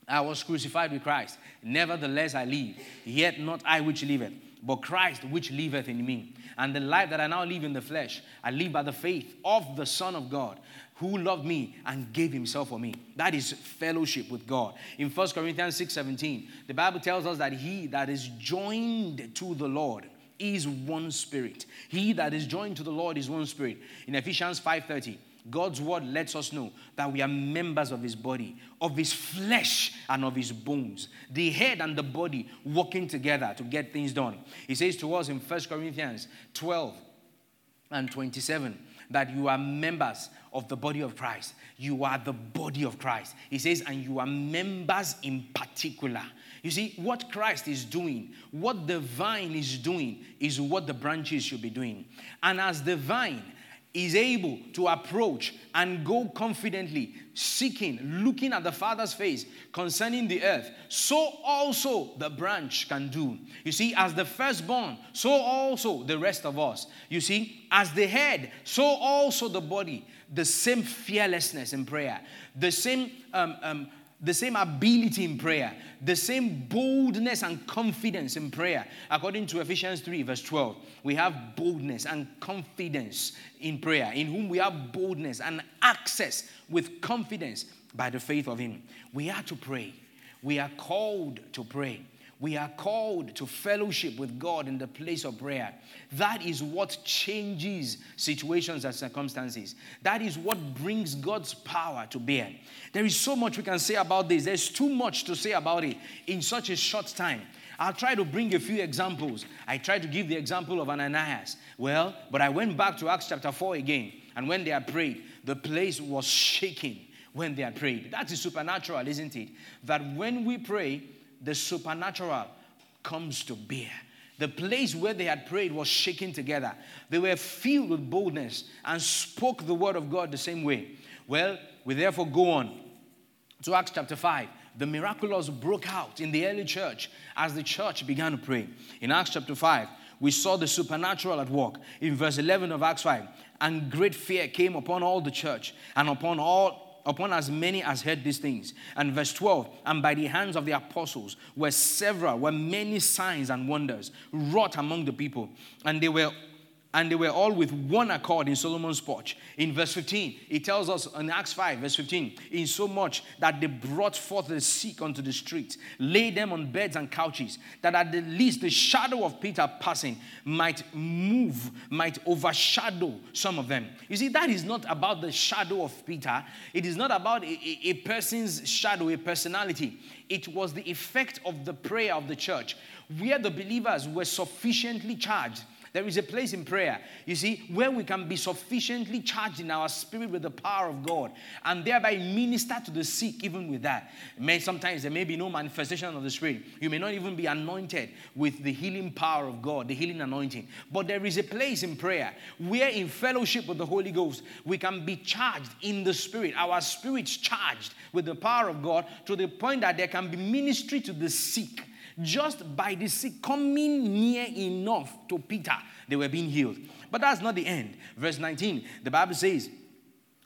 I was crucified with Christ. Nevertheless, I live. Yet not I which liveth, but Christ which liveth in me. And the life that I now live in the flesh, I live by the faith of the Son of God who loved me and gave himself for me. That is fellowship with God. In 1 Corinthians 6 17, the Bible tells us that he that is joined to the Lord is one spirit. He that is joined to the Lord is one spirit. In Ephesians 5 30, God's word lets us know that we are members of his body, of his flesh, and of his bones. The head and the body working together to get things done. He says to us in 1 Corinthians 12 and 27 that you are members of the body of Christ. You are the body of Christ. He says, and you are members in particular. You see, what Christ is doing, what the vine is doing, is what the branches should be doing. And as the vine, is able to approach and go confidently, seeking, looking at the Father's face concerning the earth, so also the branch can do. You see, as the firstborn, so also the rest of us. You see, as the head, so also the body. The same fearlessness in prayer, the same um, um, the same ability in prayer, the same boldness and confidence in prayer. According to Ephesians 3, verse 12, we have boldness and confidence in prayer, in whom we have boldness and access with confidence by the faith of Him. We are to pray. We are called to pray. We are called to fellowship with God in the place of prayer. That is what changes situations and circumstances. That is what brings God's power to bear. There is so much we can say about this. There's too much to say about it in such a short time. I'll try to bring a few examples. I tried to give the example of Ananias. Well, but I went back to Acts chapter 4 again. And when they had prayed, the place was shaking when they had prayed. That is supernatural, isn't it? That when we pray, the supernatural comes to bear. The place where they had prayed was shaking together. They were filled with boldness and spoke the word of God the same way. Well, we therefore go on to Acts chapter 5. The miraculous broke out in the early church as the church began to pray. In Acts chapter 5, we saw the supernatural at work. In verse 11 of Acts 5, and great fear came upon all the church and upon all upon as many as heard these things. And verse 12, and by the hands of the apostles were several, were many signs and wonders wrought among the people. And they were and they were all with one accord in Solomon's porch. In verse 15, it tells us in Acts 5, verse 15, in so much that they brought forth the sick onto the streets, laid them on beds and couches, that at the least the shadow of Peter passing might move, might overshadow some of them. You see, that is not about the shadow of Peter, it is not about a, a person's shadow, a personality. It was the effect of the prayer of the church, where the believers were sufficiently charged there is a place in prayer, you see, where we can be sufficiently charged in our spirit with the power of God and thereby minister to the sick even with that. May, sometimes there may be no manifestation of the Spirit. You may not even be anointed with the healing power of God, the healing anointing. But there is a place in prayer where, in fellowship with the Holy Ghost, we can be charged in the Spirit. Our spirits charged with the power of God to the point that there can be ministry to the sick just by the sick coming near enough to Peter, they were being healed. But that's not the end. Verse 19, the Bible says,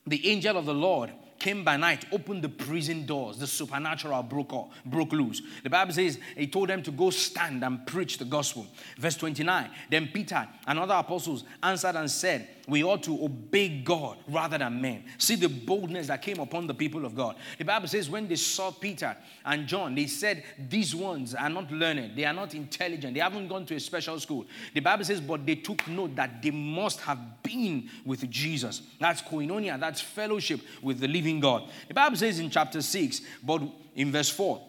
The angel of the Lord came by night, opened the prison doors. The supernatural broke, off, broke loose. The Bible says he told them to go stand and preach the gospel. Verse 29 Then Peter and other apostles answered and said, We ought to obey God rather than men. See the boldness that came upon the people of God. The Bible says when they saw Peter and John, they said, These ones are not learned, they are not intelligent, they haven't gone to a special school. The Bible says, But they took note that they must have been with Jesus. That's koinonia, that's fellowship with the living God. The Bible says in chapter 6, but in verse 4,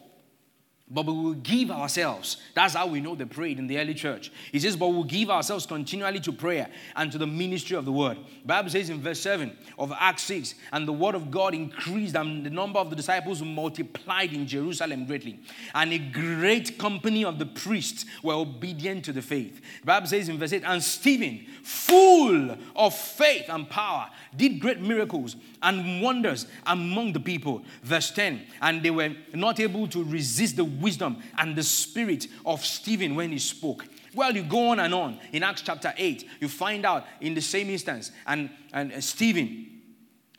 but we will give ourselves. That's how we know they prayed in the early church. He says, But we'll give ourselves continually to prayer and to the ministry of the word. Bible says in verse 7 of Acts 6, and the word of God increased, and the number of the disciples multiplied in Jerusalem greatly. And a great company of the priests were obedient to the faith. Bible says in verse 8, and Stephen, full of faith and power, did great miracles and wonders among the people. Verse 10, and they were not able to resist the wisdom and the spirit of Stephen when he spoke. Well, you go on and on. In Acts chapter 8, you find out in the same instance, and, and uh, Stephen,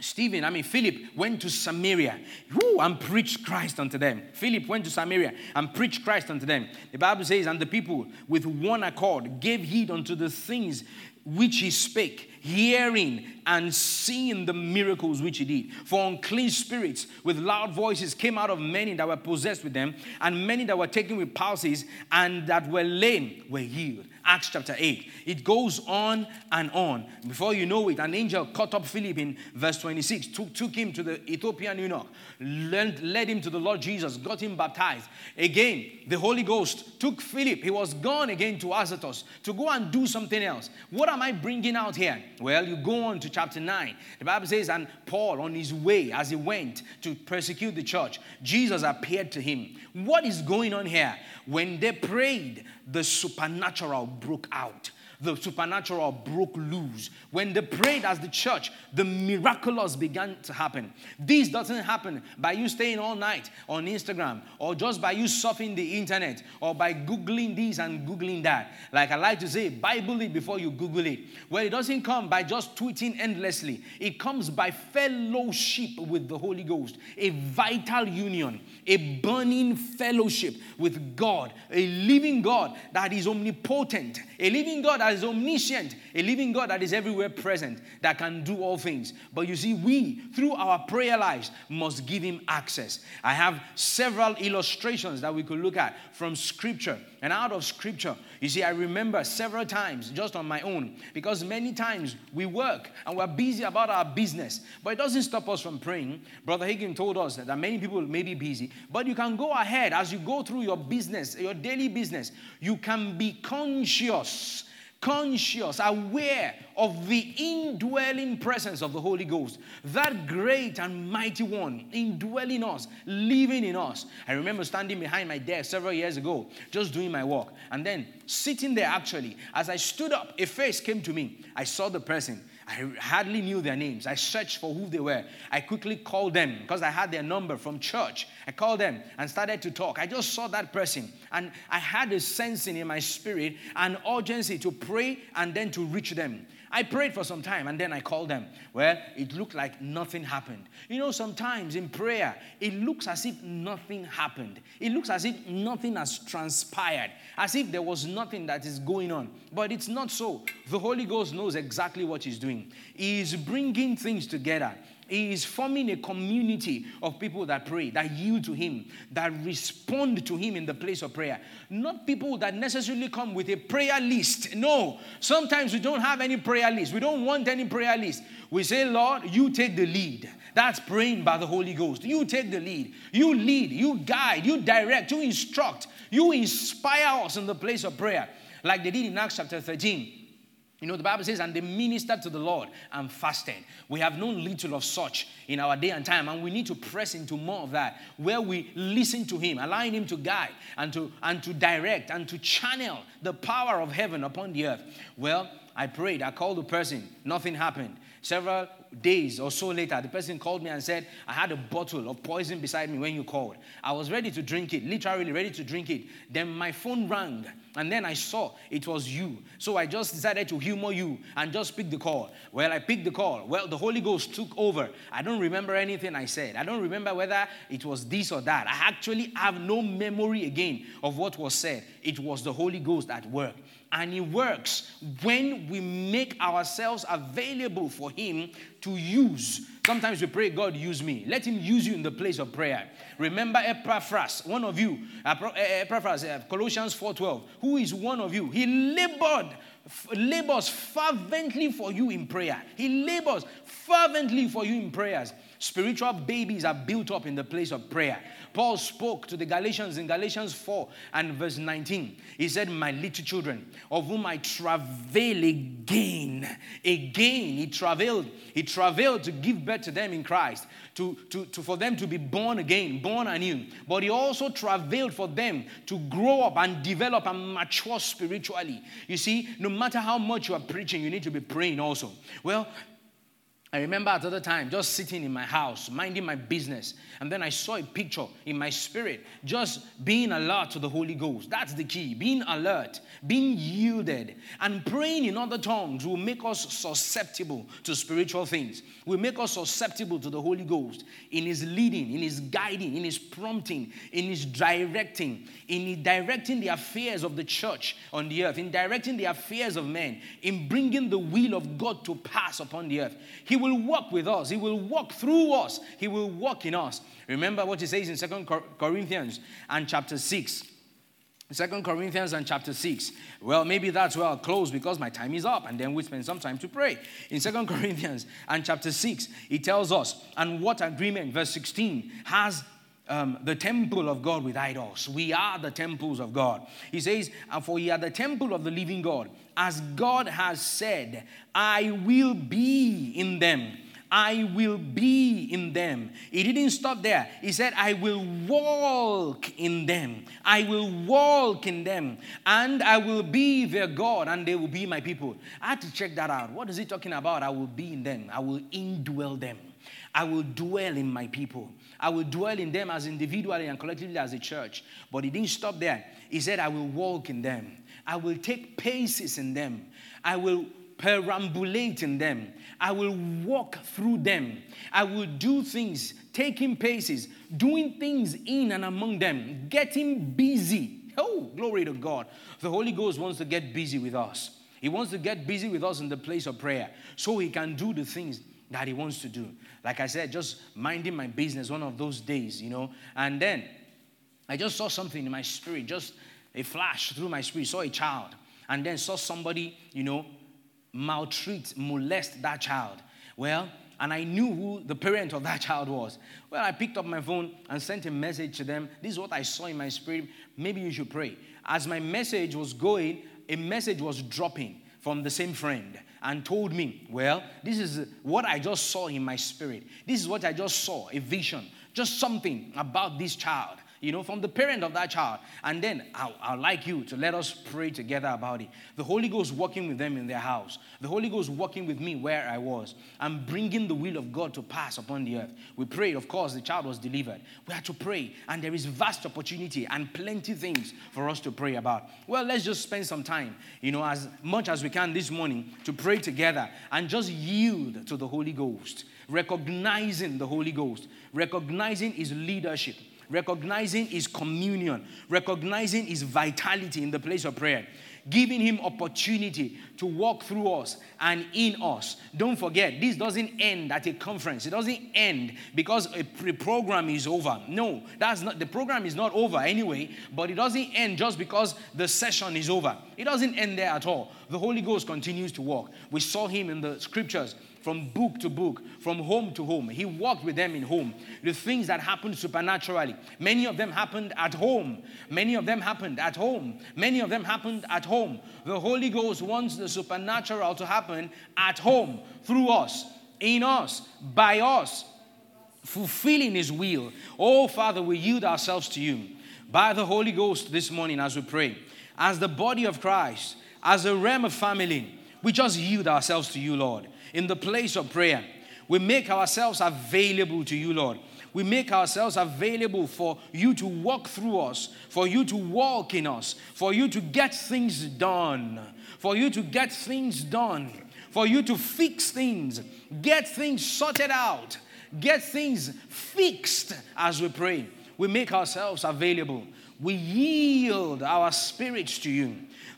Stephen, I mean, Philip went to Samaria whoo, and preached Christ unto them. Philip went to Samaria and preached Christ unto them. The Bible says, and the people with one accord gave heed unto the things which he spake, hearing and seeing the miracles which he did. For unclean spirits with loud voices came out of many that were possessed with them, and many that were taken with palsies and that were lame were healed. Acts chapter 8. It goes on and on. Before you know it, an angel caught up Philip in verse 26, took, took him to the Ethiopian eunuch, led, led him to the Lord Jesus, got him baptized. Again, the Holy Ghost took Philip. He was gone again to Azotus to go and do something else. What am I bringing out here? Well, you go on to chapter 9. The Bible says, and Paul, on his way, as he went to persecute the church, Jesus appeared to him. What is going on here? When they prayed, the supernatural broke out the supernatural broke loose. When they prayed as the church, the miraculous began to happen. This doesn't happen by you staying all night on Instagram or just by you surfing the internet or by Googling this and Googling that. Like I like to say, Bible it before you Google it. Well, it doesn't come by just tweeting endlessly, it comes by fellowship with the Holy Ghost, a vital union, a burning fellowship with God, a living God that is omnipotent, a living God that is omniscient, a living God that is everywhere present, that can do all things. But you see, we, through our prayer lives, must give Him access. I have several illustrations that we could look at from Scripture. And out of Scripture, you see, I remember several times just on my own, because many times we work and we're busy about our business, but it doesn't stop us from praying. Brother Hagin told us that many people may be busy, but you can go ahead as you go through your business, your daily business, you can be conscious conscious, aware of the indwelling presence of the Holy Ghost, that great and mighty one indwelling us, living in us. I remember standing behind my desk several years ago, just doing my work, and then sitting there actually, as I stood up, a face came to me. I saw the person. I hardly knew their names. I searched for who they were. I quickly called them because I had their number from church. I called them and started to talk. I just saw that person and I had a sensing in my spirit, an urgency to pray and then to reach them. I prayed for some time and then I called them. Well, it looked like nothing happened. You know, sometimes in prayer, it looks as if nothing happened. It looks as if nothing has transpired, as if there was nothing that is going on. But it's not so. The Holy Ghost knows exactly what He's doing, He is bringing things together. He is forming a community of people that pray, that yield to Him, that respond to Him in the place of prayer. Not people that necessarily come with a prayer list. No, sometimes we don't have any prayer list. We don't want any prayer list. We say, Lord, you take the lead. That's praying by the Holy Ghost. You take the lead. You lead, you guide, you direct, you instruct, you inspire us in the place of prayer, like they did in Acts chapter 13. You know, the Bible says, and they ministered to the Lord and fasted. We have known little of such in our day and time, and we need to press into more of that, where we listen to Him, allowing Him to guide and to, and to direct and to channel the power of heaven upon the earth. Well, I prayed, I called the person, nothing happened. Several days or so later, the person called me and said, I had a bottle of poison beside me when you called. I was ready to drink it, literally ready to drink it. Then my phone rang, and then I saw it was you. So I just decided to humor you and just pick the call. Well, I picked the call. Well, the Holy Ghost took over. I don't remember anything I said. I don't remember whether it was this or that. I actually have no memory again of what was said. It was the Holy Ghost at work. And it works when we make ourselves available for Him to use. Sometimes we pray, God, use me. Let Him use you in the place of prayer. Remember Epaphras, one of you, Epaphras, uh, Colossians 4.12, who is one of you. He labored, labors fervently for you in prayer. He labors fervently for you in prayers. Spiritual babies are built up in the place of prayer. Paul spoke to the Galatians in Galatians 4 and verse 19. He said, My little children, of whom I travail again. Again, he travailed. He travailed to give birth to them in Christ, to, to, to, for them to be born again, born anew. But he also travailed for them to grow up and develop and mature spiritually. You see, no matter how much you are preaching, you need to be praying also. Well, I remember at other time just sitting in my house, minding my business, and then I saw a picture in my spirit, just being alert to the Holy Ghost. That's the key. Being alert, being yielded, and praying in other tongues will make us susceptible to spiritual things. Will make us susceptible to the Holy Ghost in His leading, in His guiding, in His prompting, in His directing, in directing the affairs of the church on the earth, in directing the affairs of men, in bringing the will of God to pass upon the earth. He will walk with us, He will walk through us, He will walk in us. Remember what He says in Second Corinthians and chapter 6. Second Corinthians and chapter 6. Well, maybe that's where I'll close because my time is up, and then we spend some time to pray. In Second *laughs* Corinthians and chapter 6, it tells us, and what agreement, verse 16, has um, the temple of God with idols. We are the temples of God. He says, for ye are the temple of the living God. As God has said, I will be in them. I will be in them. He didn't stop there. He said, I will walk in them. I will walk in them. And I will be their God, and they will be my people. I had to check that out. What is he talking about? I will be in them. I will indwell them. I will dwell in my people. I will dwell in them as individually and collectively as a church. But he didn't stop there. He said, I will walk in them. I will take paces in them. I will perambulate in them. I will walk through them. I will do things, taking paces, doing things in and among them, getting busy. Oh, glory to God. The Holy Ghost wants to get busy with us. He wants to get busy with us in the place of prayer so he can do the things that he wants to do. Like I said, just minding my business one of those days, you know. And then I just saw something in my spirit, just a flash through my spirit, saw a child, and then saw somebody, you know, maltreat, molest that child. Well, and I knew who the parent of that child was. Well, I picked up my phone and sent a message to them. This is what I saw in my spirit. Maybe you should pray. As my message was going, a message was dropping from the same friend and told me, Well, this is what I just saw in my spirit. This is what I just saw a vision, just something about this child you know, from the parent of that child. And then I'd like you to let us pray together about it. The Holy Ghost working with them in their house, the Holy Ghost working with me where I was, and bringing the will of God to pass upon the earth. We prayed, of course, the child was delivered. We had to pray, and there is vast opportunity and plenty things for us to pray about. Well, let's just spend some time, you know, as much as we can this morning to pray together and just yield to the Holy Ghost, recognizing the Holy Ghost, recognizing His leadership recognizing his communion, recognizing his vitality in the place of prayer, giving him opportunity to walk through us and in us. Don't forget, this doesn't end at a conference. It doesn't end because a program is over. No, that's not the program is not over anyway, but it doesn't end just because the session is over. It doesn't end there at all. The Holy Ghost continues to walk. We saw him in the scriptures from book to book, from home to home. He walked with them in home. The things that happened supernaturally, many of them happened at home. Many of them happened at home. Many of them happened at home. The Holy Ghost wants the supernatural to happen at home, through us, in us, by us, fulfilling His will. Oh, Father, we yield ourselves to you by the Holy Ghost this morning as we pray. As the body of Christ, as a realm of family, we just yield ourselves to you, Lord in the place of prayer. We make ourselves available to you, Lord. We make ourselves available for you to walk through us, for you to walk in us, for you to get things done, for you to get things done, for you to fix things, get things sorted out, get things fixed as we pray. We make ourselves available. We yield our spirits to you.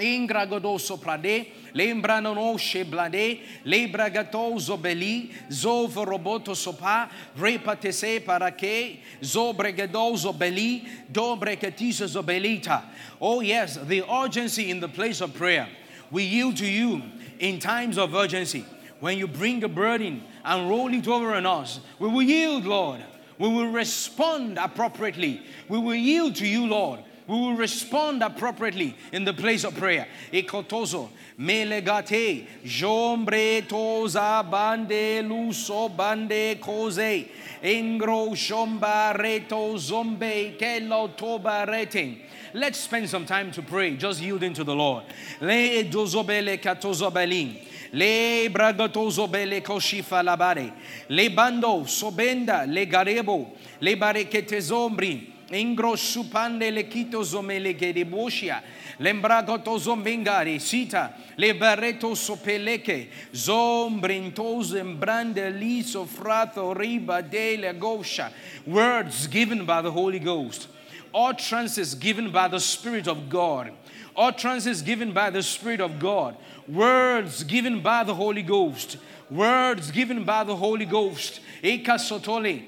Ingragodoso prade, lembrano nosce blade, lebragatoso beli, zovo roboto sopa, repatese para que, zobregadoso beli, dobrecatiso zobelita. Oh yes, the urgency in the place of prayer. We yield to you in times of urgency. When you bring a burden and roll it over on us, we will yield, Lord. We will respond appropriately. We will yield to you, Lord we will respond appropriately in the place of prayer. Ekotozo, melegate, jombre toza bande luso bande cose, engro shomba reto zombe kelo toba rating. Let's spend some time to pray, just yielding to the Lord. Le dozobele katozobelin. Le bragatozo bele koshifa labare. Le bando sobenda le garebo. Le barekete. Ingro supande le quito zomele che de boshia. Lembragoto zombingari sita. Le barreto sopeleke. Zombrintos embrande liso frato riba de la gosha. Words given by the Holy Ghost. Utterances given by the Spirit of God. Utterances given by the Spirit of God. Words given by the Holy Ghost. Words given by the Holy Ghost. Eka sotole.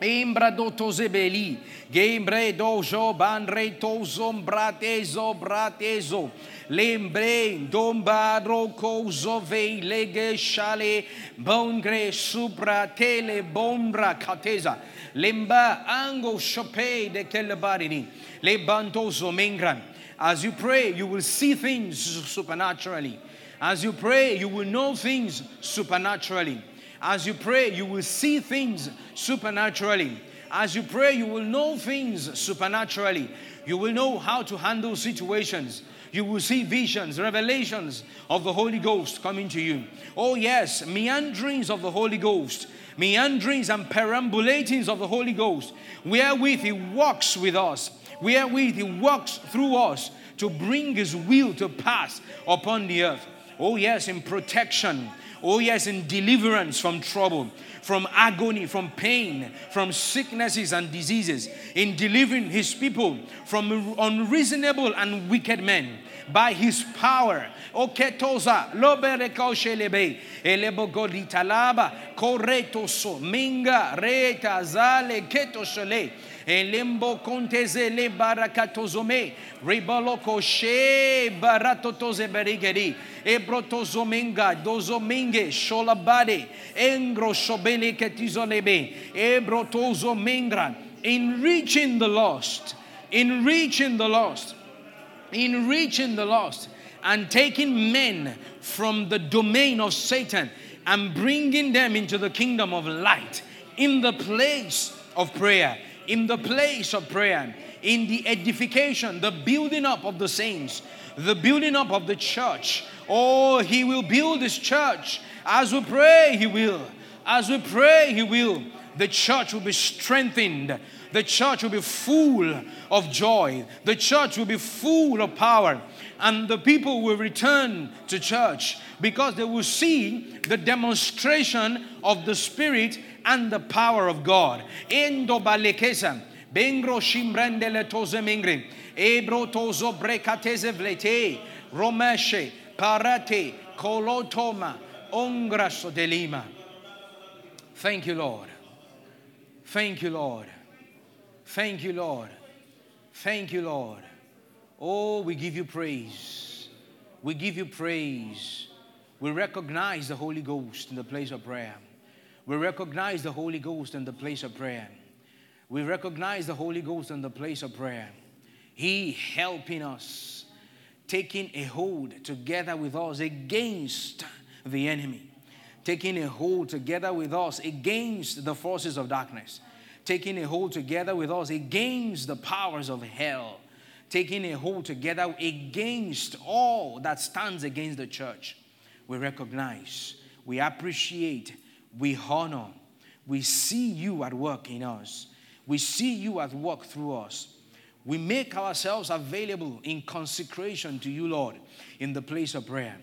Imbra do tozebeli, gembre dojo bandre tozom bratezo bratezo, lembre domba roko zove lege shale, bongre supra tele bombra kateza, lemba ango chope de kelebarini, le bantozo mengran. As you pray, you will see things supernaturally. As you pray, you will know things supernaturally. As you pray, you will see things supernaturally. As you pray, you will know things supernaturally. You will know how to handle situations. You will see visions, revelations of the Holy Ghost coming to you. Oh, yes, meanderings of the Holy Ghost, meanderings and perambulatings of the Holy Ghost, wherewith He walks with us, wherewith He walks through us to bring His will to pass upon the earth. Oh, yes, in protection Oh, yes, in deliverance from trouble, from agony, from pain, from sicknesses and diseases, in delivering his people from unreasonable and wicked men, by his power. Oketoza, minga, reta, zale, ketoshele. Elembo konteze le barakatozome, riboloko she baratotoze berigeri, ebrotozomenga, dozominge, sholabade, engro shobele ketizolebe, ebrotozomengra, in reaching the lost, in reaching the lost, in reaching the lost, and taking men from the domain of Satan and bringing them into the kingdom of light. In the place of prayer in the place of prayer, in the edification, the building up of the saints, the building up of the church. Oh, He will build His church. As we pray, He will. As we pray, He will. The church will be strengthened. The church will be full of joy. The church will be full of power. And the people will return to church because they will see the demonstration of the Spirit and the power of God. Endo balekesa. Bengro shimbrende le toze mingri. Ebro tozo brekateze vlete. Romeshe. Parate. Kolotoma. Ongraso de Lima. Thank you, Lord. Thank you, Lord. Thank you, Lord. Thank you, Lord. Oh, we give you praise. We give you praise. We recognize the Holy Ghost in the place of prayer. We recognize the Holy Ghost in the place of prayer. We recognize the Holy Ghost in the place of prayer. He helping us, taking a hold together with us against the enemy, taking a hold together with us against the forces of darkness, taking a hold together with us against the powers of hell, taking a hold together against all that stands against the church. We recognize, we appreciate, we honor, we see you at work in us. We see you at work through us. We make ourselves available in consecration to you, Lord, in the place of prayer,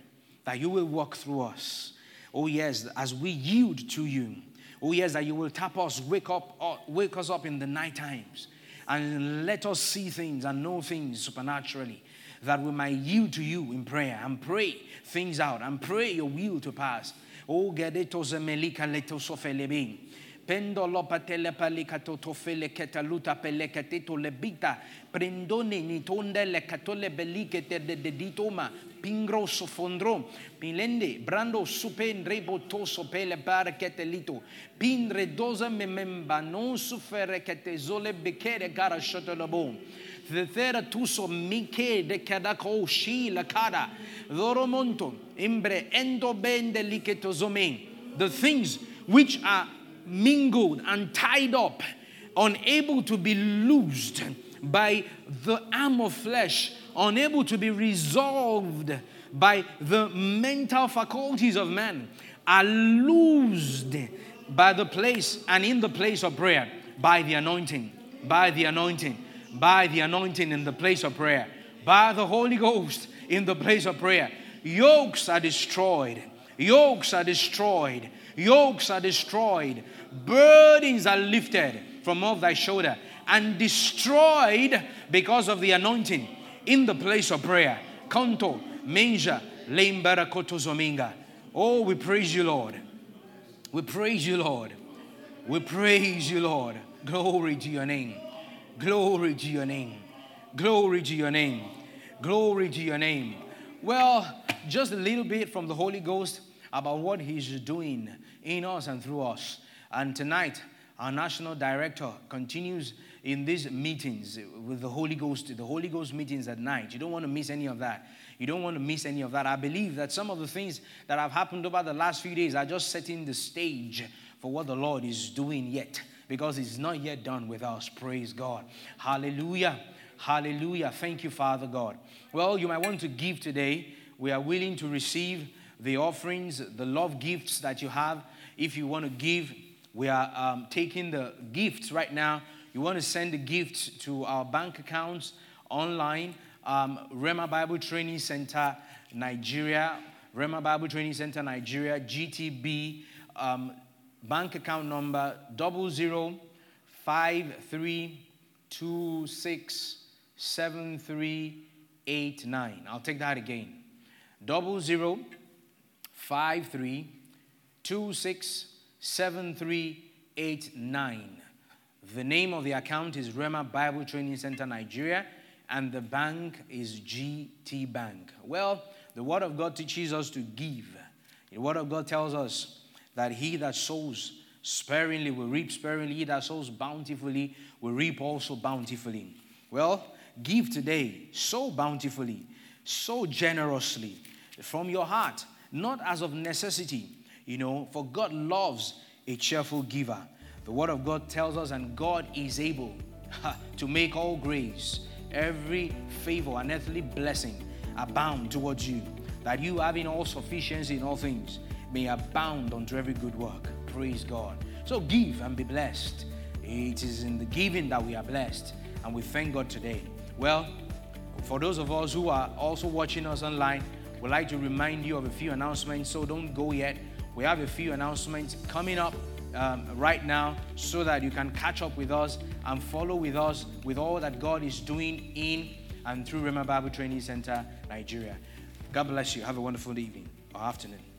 that you will work through us. Oh, yes, as we yield to you. Oh, yes, that you will tap us, wake up, uh, wake us up in the night times, and let us see things and know things supernaturally, that we might yield to you in prayer and pray things out and pray your will to pass. O gedeto zemelika leto sofelebin. Pendo lopatele palikato tofele ketaluta pelekateto lebita. Prendone ni tonde le katole belikete de deditoma. Pingro sofondro. Pilende brando supen rebo toso pele bar ketelito. Pindre doza mememba non sufere ketezole bekere gara shotolabo. The third tuso mike de kadako shi la kada. Doromonto The things which are mingled and tied up, unable to be loosed by the arm of flesh, unable to be resolved by the mental faculties of man, are loosed by the place and in the place of prayer. By the anointing, by the anointing, by the anointing in the place of prayer, by the Holy Ghost in the place of prayer. Yokes are destroyed. Yokes are destroyed. Yokes are destroyed. Burdens are lifted from off thy shoulder and destroyed because of the anointing in the place of prayer. Kanto, Menja, Lembara Kotozominga. Oh, we praise you, Lord. We praise you, Lord. We praise you, Lord. Glory to your name. Glory to your name. Glory to your name. Glory to your name. Well, just a little bit from the Holy Ghost about what He's doing in us and through us. And tonight, our national director continues in these meetings with the Holy Ghost, the Holy Ghost meetings at night. You don't want to miss any of that. You don't want to miss any of that. I believe that some of the things that have happened over the last few days are just setting the stage for what the Lord is doing yet because it's not yet done with us. Praise God. Hallelujah. Hallelujah. Thank you, Father God. Well, you might want to give today. We are willing to receive the offerings, the love gifts that you have. If you want to give, we are um, taking the gifts right now. You want to send the gifts to our bank accounts online. Um, Rhema Bible Training Center, Nigeria. Rhema Bible Training Center, Nigeria. GTB. Um, bank account number double zero five three two six seven three 89. I'll take that again. Double zero five three two six seven three eight nine. The name of the account is Rhema Bible Training Center Nigeria, and the bank is GT Bank. Well, the Word of God teaches us to give. The Word of God tells us that he that sows sparingly will reap sparingly, he that sows bountifully will reap also bountifully. Well, give today so bountifully, so generously from your heart, not as of necessity, you know, for God loves a cheerful giver. The Word of God tells us, and God is able *laughs* to make all grace, every favor, and earthly blessing abound towards you, that you, having all sufficiency in all things, may abound unto every good work. Praise God. So give and be blessed. It is in the giving that we are blessed, and we thank God today. Well, for those of us who are also watching us online, we'd like to remind you of a few announcements, so don't go yet. We have a few announcements coming up um, right now so that you can catch up with us and follow with us with all that God is doing in and through Rhema Bible Training Center, Nigeria. God bless you. Have a wonderful evening or afternoon.